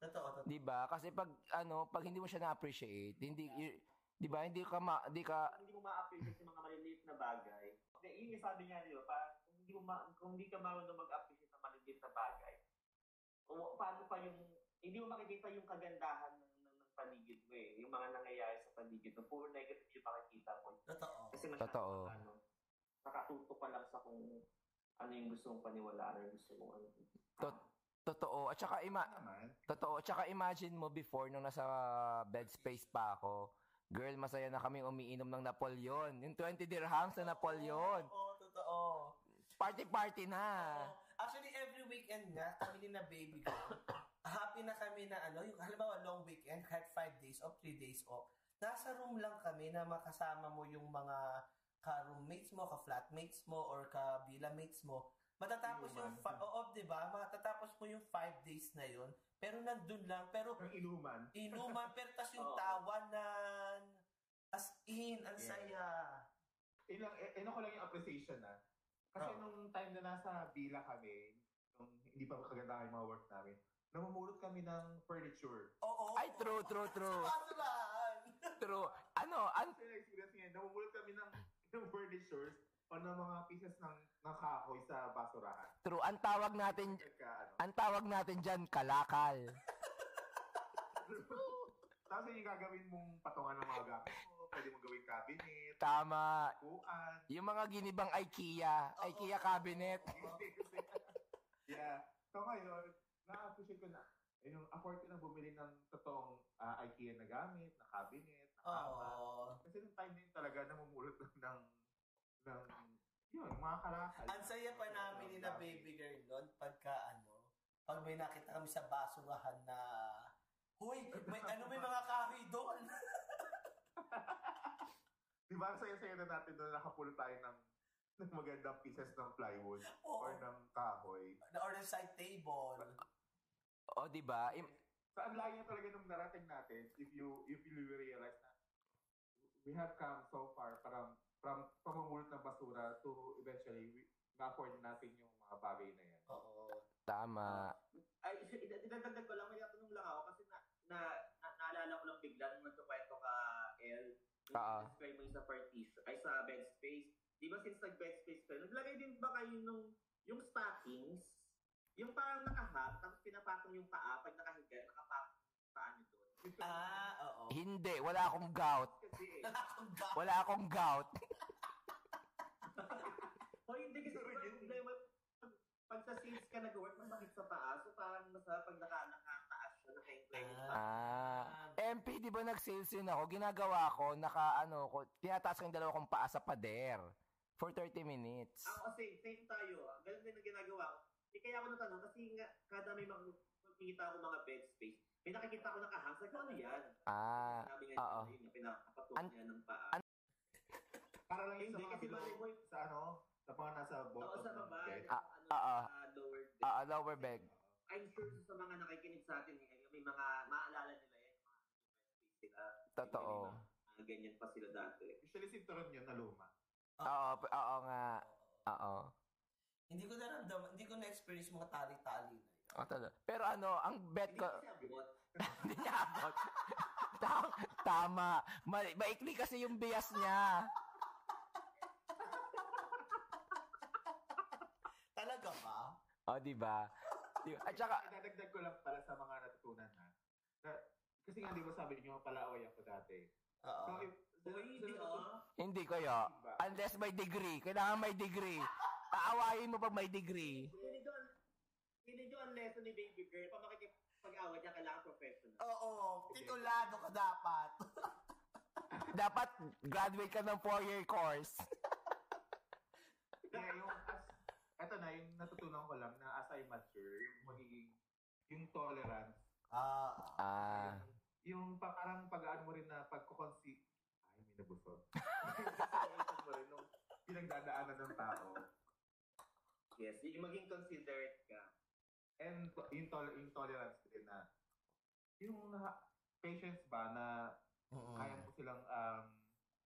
Totoo, totoo. Di ba? Kasi pag, ano, pag hindi mo siya na-appreciate, hindi, y- di ba, hindi ka ma, hindi ka, hindi mo ma-appreciate yung mga maliliit na bagay. Hindi, yun yung sabi niya, di ba? Pa, kung hindi mo ma, kung hindi ka marunong mag-appreciate ng maliliit na bagay, o, paano pa yung, hindi mo makikita yung kagandahan ng, ng, ng paligid mo eh. Yung mga nangyayari sa paligid mo. Puro negative yung makikita mo. Totoo. Kasi masyadong, Totoo. ano, nakatutok ka lang sa kung ano yung gusto mong paniwalaan or gusto mong ano. Tot- totoo. At saka, ima, totoo. At saka imagine mo before, nung nasa bed space pa ako, girl, masaya na kami umiinom ng Napoleon. Yung 20 dirhams na Napoleon. Oo, totoo. Party-party na. Oo. Actually, every weekend nga, kami din na baby ko, happy na kami na ano, yung halimbawa long weekend, kahit 5 days off, 3 days off, nasa room lang kami na makasama mo yung mga ka-roommates mo, ka-flatmates mo, or ka-villa-mates mo. Matatapos yung, Inuman. fa- oo, di ba? Matatapos mo yung 5 days na yun, pero nandun lang, pero Ang inuman. inuman, pero tas yung Oo. tawanan, as in, ang Yeah. saya. Ilang, eh, ano ko lang yung appreciation na. Kasi Oo. nung time na nasa bila kami, nung hindi pa kagandahan yung mga work namin, namumulot kami ng furniture. Oo. Ay, true, true, true. Pasulaan. True. Ano, an Kasi na-experience ngayon, namumulot kami ng, ng furnitures o ng mga pieces ng, ng kahoy sa basurahan. true. Ang tawag natin, Nagka, ano. ang tawag natin dyan, kalakal. Tapos yun yung gagawin mong patungan ng mga gamit mo, pwede mong gawing cabinet, Tama. kuan. Yung mga ginibang IKEA, IKEA cabinet. yeah. So ngayon, na-appreciate ko na, eh, yung afford ko na bumili ng totoong ah, IKEA na gamit, na cabinet, na kama. Oo. Kasi nung time din talaga, namumulot lang ng, ng yun, mga kalakal. Ang saya pa namin ni na baby girl noon pagka ano, pag may nakita kami sa basurahan na Hoy, may ano may mga kahoy doon. Di ba, saya-saya na natin doon nakapulot tayo ng, ng magandang pieces ng plywood Oo. or ng kahoy. Or the side table. O, di ba? Im- So, ang layo talaga nung narating natin, if you if you realize na we have come so far from from pamamulot ng basura to eventually we, na-afford natin yung mga bagay na yan. Oo. Tama. Ay, idadagdag ko lang, may tatanong lang ako kasi na, na, na naalala ko lang bigla nung nagkukwento ka, El, nung Oo. describe mo yung sa parties, ay sa bed space. Di ba since nag-bed space kayo, naglagay din ba kayo nung, yung stockings, yung parang nakahap, tapos pinapatong yung paa, pag nakahiga, nakapatong yung paa nyo doon. Ah, oo. Hindi, wala akong gout. Eh, Wala akong gout. o hindi kasi Pero diba, yun- problema, pag, sa sales ka nag-work, masakit sa paa, so parang masarap pag naka, nakataas siya, naka-incline yung paa. Ah. MP, di ba nag-sales yun ako? Ginagawa ko, naka ano, ko, tinataas ko yung dalawa kong paa sa pader. For 30 minutes. Ako kasi, same tayo. ah. Ganun din ang ginagawa ko. Eh, kaya ako natanong kasi nga, kada may makikita ako mga bed space, may nakikita ko nakahang. Sabi ko, ano yan? Ah, Sabi nga oo. yun, pinakapatok An- niya ng paa. an- Para lang yung sa Hindi, mga kasi below, bali mo, sa ano, sa mga nasa Oo, bottom sa ng baba, bed. sa ano, ah, sa lower deck. ah, lower bag. I'm sure sa mga nakikinig sa atin, eh, may mga maaalala nila yan, mga space sila. Totoo. Mga ganyan pa sila dati. Usually sinturon yun na luma. Oo, oo nga. Oo. Hindi ko naramdaman, hindi ko na-experience mga tali-tali na yun. Oh, talaga. Pero ano, ang bet Hindi ko, hindi niya abot. Ta- Tama. Ma- maikli kasi yung bias niya. Talaga ba? O, di ba? Di- At saka, Idadagdag ko lang pala sa mga natutunan ha. Na, kasi nga di ba sabi niyo palaway ako dati. Oo. So, if, Uy, hindi ah. hindi ko yo. Unless may degree. Kailangan may degree. Aawayin mo pag may degree. Hindi doon, hindi doon ang lesson ni baby girl. Pag makikipag-away niya, kailangan professional. Oo, titulado ka dapat. Dapat graduate ka ng four-year course. Kaya yung, eto na, yung natutunan ko lang na as I mature, yung magiging, yung tolerance, Ah, Ah. yung pa- parang pag-ano mo rin na pagkukonsi, ay, may nabusog. Mo rin nung pinagdadaanan ng tao. Yes, yung maging considerate ka. And to- yung, tol- yung tolerance din na, yung na, patience ba na mm kaya mo silang um,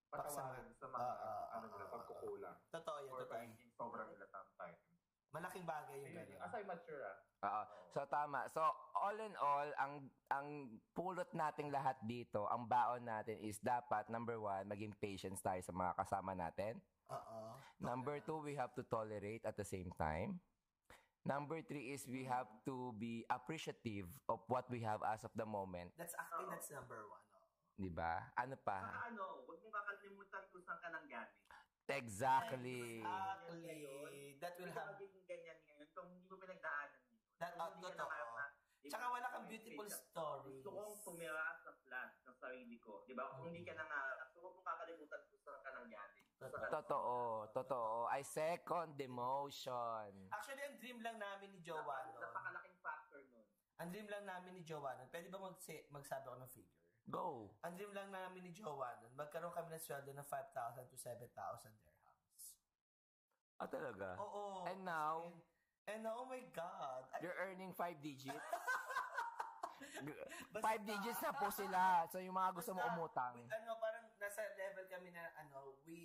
patawarin sa mga Ah, ah, ano nila, ah, ah, pagkukulang. Totoo yan, Or totoo. pagiging sobrang nila sometimes. Malaking bagay yung ganyan. as I mature ah. Oo. So tama. So all in all, ang ang pulot nating lahat dito, ang baon natin is dapat number one, maging patience tayo sa mga kasama natin. Oo. Number two, we have to tolerate at the same time. Number three is we have to be appreciative of what we have as of the moment. That's actually, that's number one. oh. Di ba? Ano pa? Saka ano, huwag mo kakalimutan kung saan ka nang galing. Exactly. Exactly. That will Hindi ka have, magiging ganyan ngayon kung hindi mo pinagdaanan yun. That- Kung ah, hindi ka totoo. nakaka- tsaka wala kang beautiful stories. Gusto kong tumira sa flat ng sarili ko. Di ba? Kung hindi ka nangarap, huwag mong kakalimutan kung saan ka nang galing. Totoo. Totoo. Totoo. I second the motion. Actually, ang dream lang namin ni Jowa Napaka- nun. Napakalaking factor nun. Ang dream lang namin ni Jowa nun. Pwede ba magsi- magsabi ako ng figure? Go. Ang dream lang namin ni Jowa nun, magkaroon kami ng sweldo ng 5,000 to 7,000 dirhams. Ah, talaga? Oo. And now? And, and now, oh my God. I- You're earning five digits? Basta- five digits na po sila. So, yung mga gusto mo umutang. we- ano, parang nasa level kami na, ano, we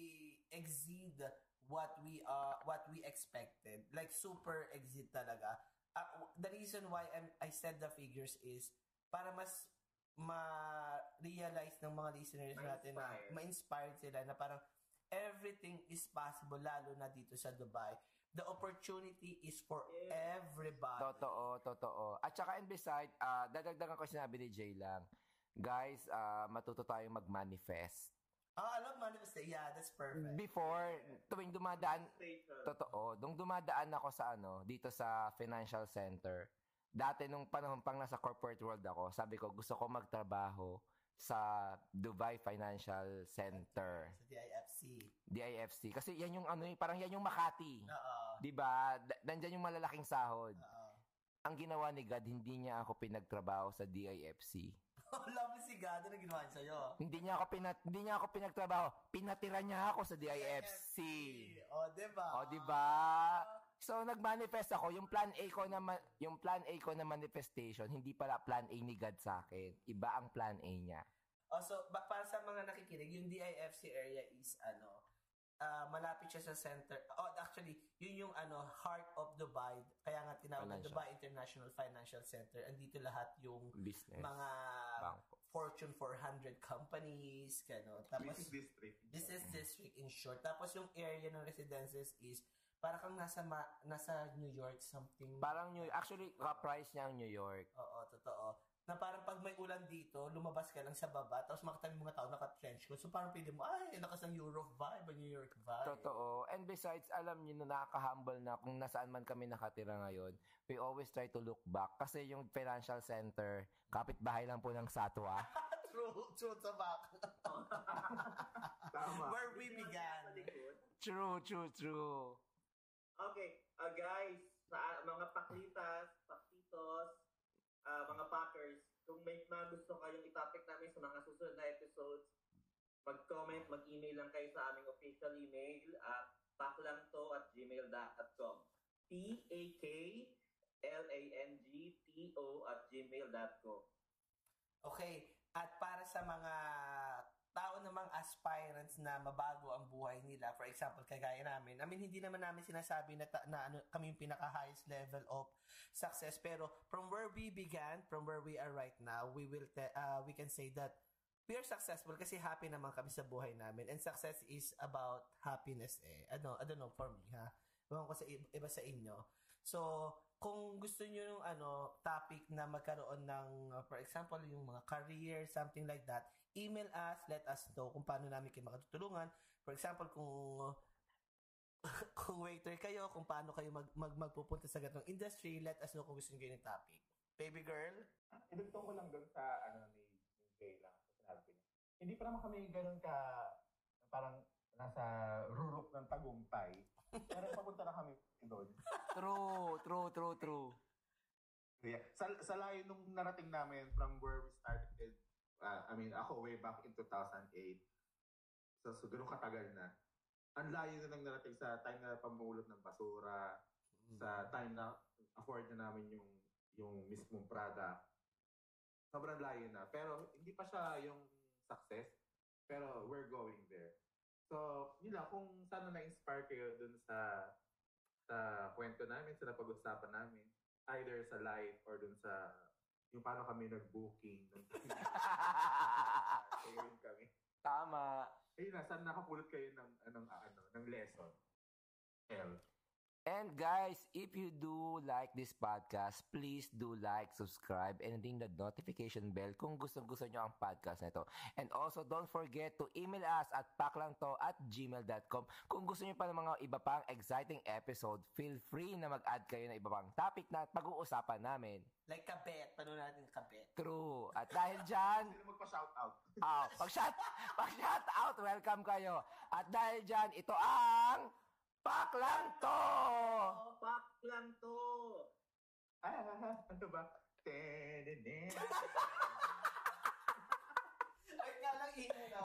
exceed what we uh what we expected. Like, super exceed talaga. Uh, the reason why I'm, I said the figures is para mas ma-realize ng mga listeners natin na Ma-inspire. ma-inspired sila na parang everything is possible lalo na dito sa Dubai. The opportunity is for Yeah. everybody. Totoo, totoo. At saka and beside, uh, dadagdagan ko sinabi ni Jay lang. Guys, ah, matuto tayong mag-manifest. Ah, I love manifestation. Yeah, that's perfect. Before, tuwing dumadaan, totoo, nung dumadaan ako sa ano, dito sa financial center, dati nung panahon pang nasa corporate world ako, sabi ko, gusto ko magtrabaho sa Dubai Financial Center. Sa DIFC. DIFC. Kasi yan yung ano, eh, parang yan yung Makati. Oo. 'Di ba? Nandyan yung malalaking sahod. Oo. Ang ginawa ni God, hindi niya ako pinagtrabaho sa DIFC. Lovely si God na ginawa niya sa'yo. Hindi niya ako pinat hindi niya ako pinagtrabaho. Pinatira niya ako sa DIFC. O, diba? O, di ba? So nagmanifest ako, yung plan A ko na ma- yung plan A ko na manifestation, hindi pala plan A ni God sa akin. Iba ang plan A niya. Oh, so, ba- para sa mga nakikinig, yung DIFC area is, ano, ah, malapit siya sa center. Oh, actually, yun yung, ano, heart of Dubai. Kaya nga tinawag na. Dubai International Financial Center. Andito lahat yung Business. mga Bangko. Fortune 400 companies, kano. Tapos, Business district. business district in short. Tapos yung area ng residences is para kang nasa ma- nasa New York something. Parang New actually ka-price niya ang New York. Oo, totoo. Na parang pag may ulan dito, lumabas ka lang sa baba, tapos makita mo mga tao naka-trench coat. So parang pili mo, ay, lakas ng Europe vibe, New York vibe. Totoo. And besides, alam niyo na nakaka-humble na kung nasaan man kami nakatira ngayon, we always try to look back. Kasi yung financial center, kapitbahay lang po ng Satwa. true, true to back. Tama. Where we began. true, true, true. Okay, uh, guys, sa mga paklitas, pakitos, ah, mga packers, kung may mga gusto kayong itopic namin sa mga susunod na episodes, mag-comment, mag-email lang kayo sa aming official email at paklangto at gmail.com. P-A-K-L-A-N-G-T-O at gmail.com. Okay, at para sa mga namang aspirants na mabago ang buhay nila, for example, kagaya namin, I mean, hindi naman namin sinasabi na, ta- na ano, kami yung pinaka-highest level of success, pero from where we began, from where we are right now, we will te- uh, we can say that we are successful kasi happy naman kami sa buhay namin. And success is about happiness eh. Ano, I don't know, for me, ha? Ewan ko sa i- iba sa inyo. So, kung gusto niyo yung ano, topic na magkaroon ng, uh, for example, yung mga career, something like that, email us, let us know kung paano namin kayo makatutulungan. For example, kung kung waiter kayo, kung paano kayo mag, mag magpupunta sa ganitong industry, let us know kung gusto niyo yung topic. Baby girl? Idugtong ko lang doon sa ano ni, ni Jay lang sinabi niya. Hindi pa naman kami ganun ka parang nasa rurok ng tagumpay. Pero papunta na kami doon. True, true, true, true. Yeah. Sa, sa layo nung narating namin from where we started, uh, I mean, ako way back in 2008, so, so ganun katagal na. Ang layo na nang narating sa time na pamulot ng basura, sa time na afford na namin yung yung mismong product. Sobrang layo na. Pero hindi pa siya yung success. Pero we're going there. So, yun lang, kung sana na-inspire kayo dun sa sa kwento namin, sa napag-usapan namin, either sa live or dun sa yung paano kami nag-booking. Nung sharing kami. Tama. Ayun na, sana nakapulot kayo ng, anong, ano, ng lesson. L. And guys, if you do like this podcast, please do like, subscribe, and ring the notification bell kung gusto-gusto nyo ang podcast na ito. And also, don't forget to email us at paklangto at gmail.com. Kung gusto nyo pa ng mga iba pang exciting episode, feel free na mag-add kayo ng iba pang topic na pag-uusapan namin. Like kabet. Paano natin kabet? True. At dahil dyan, Sino magpa-shoutout? ah, pag-shout, pag-shout out, welcome kayo. At dahil dyan, ito ang Paklangto! Paklanto! Ah, ano ba? Tenene. Ay, nga lang na.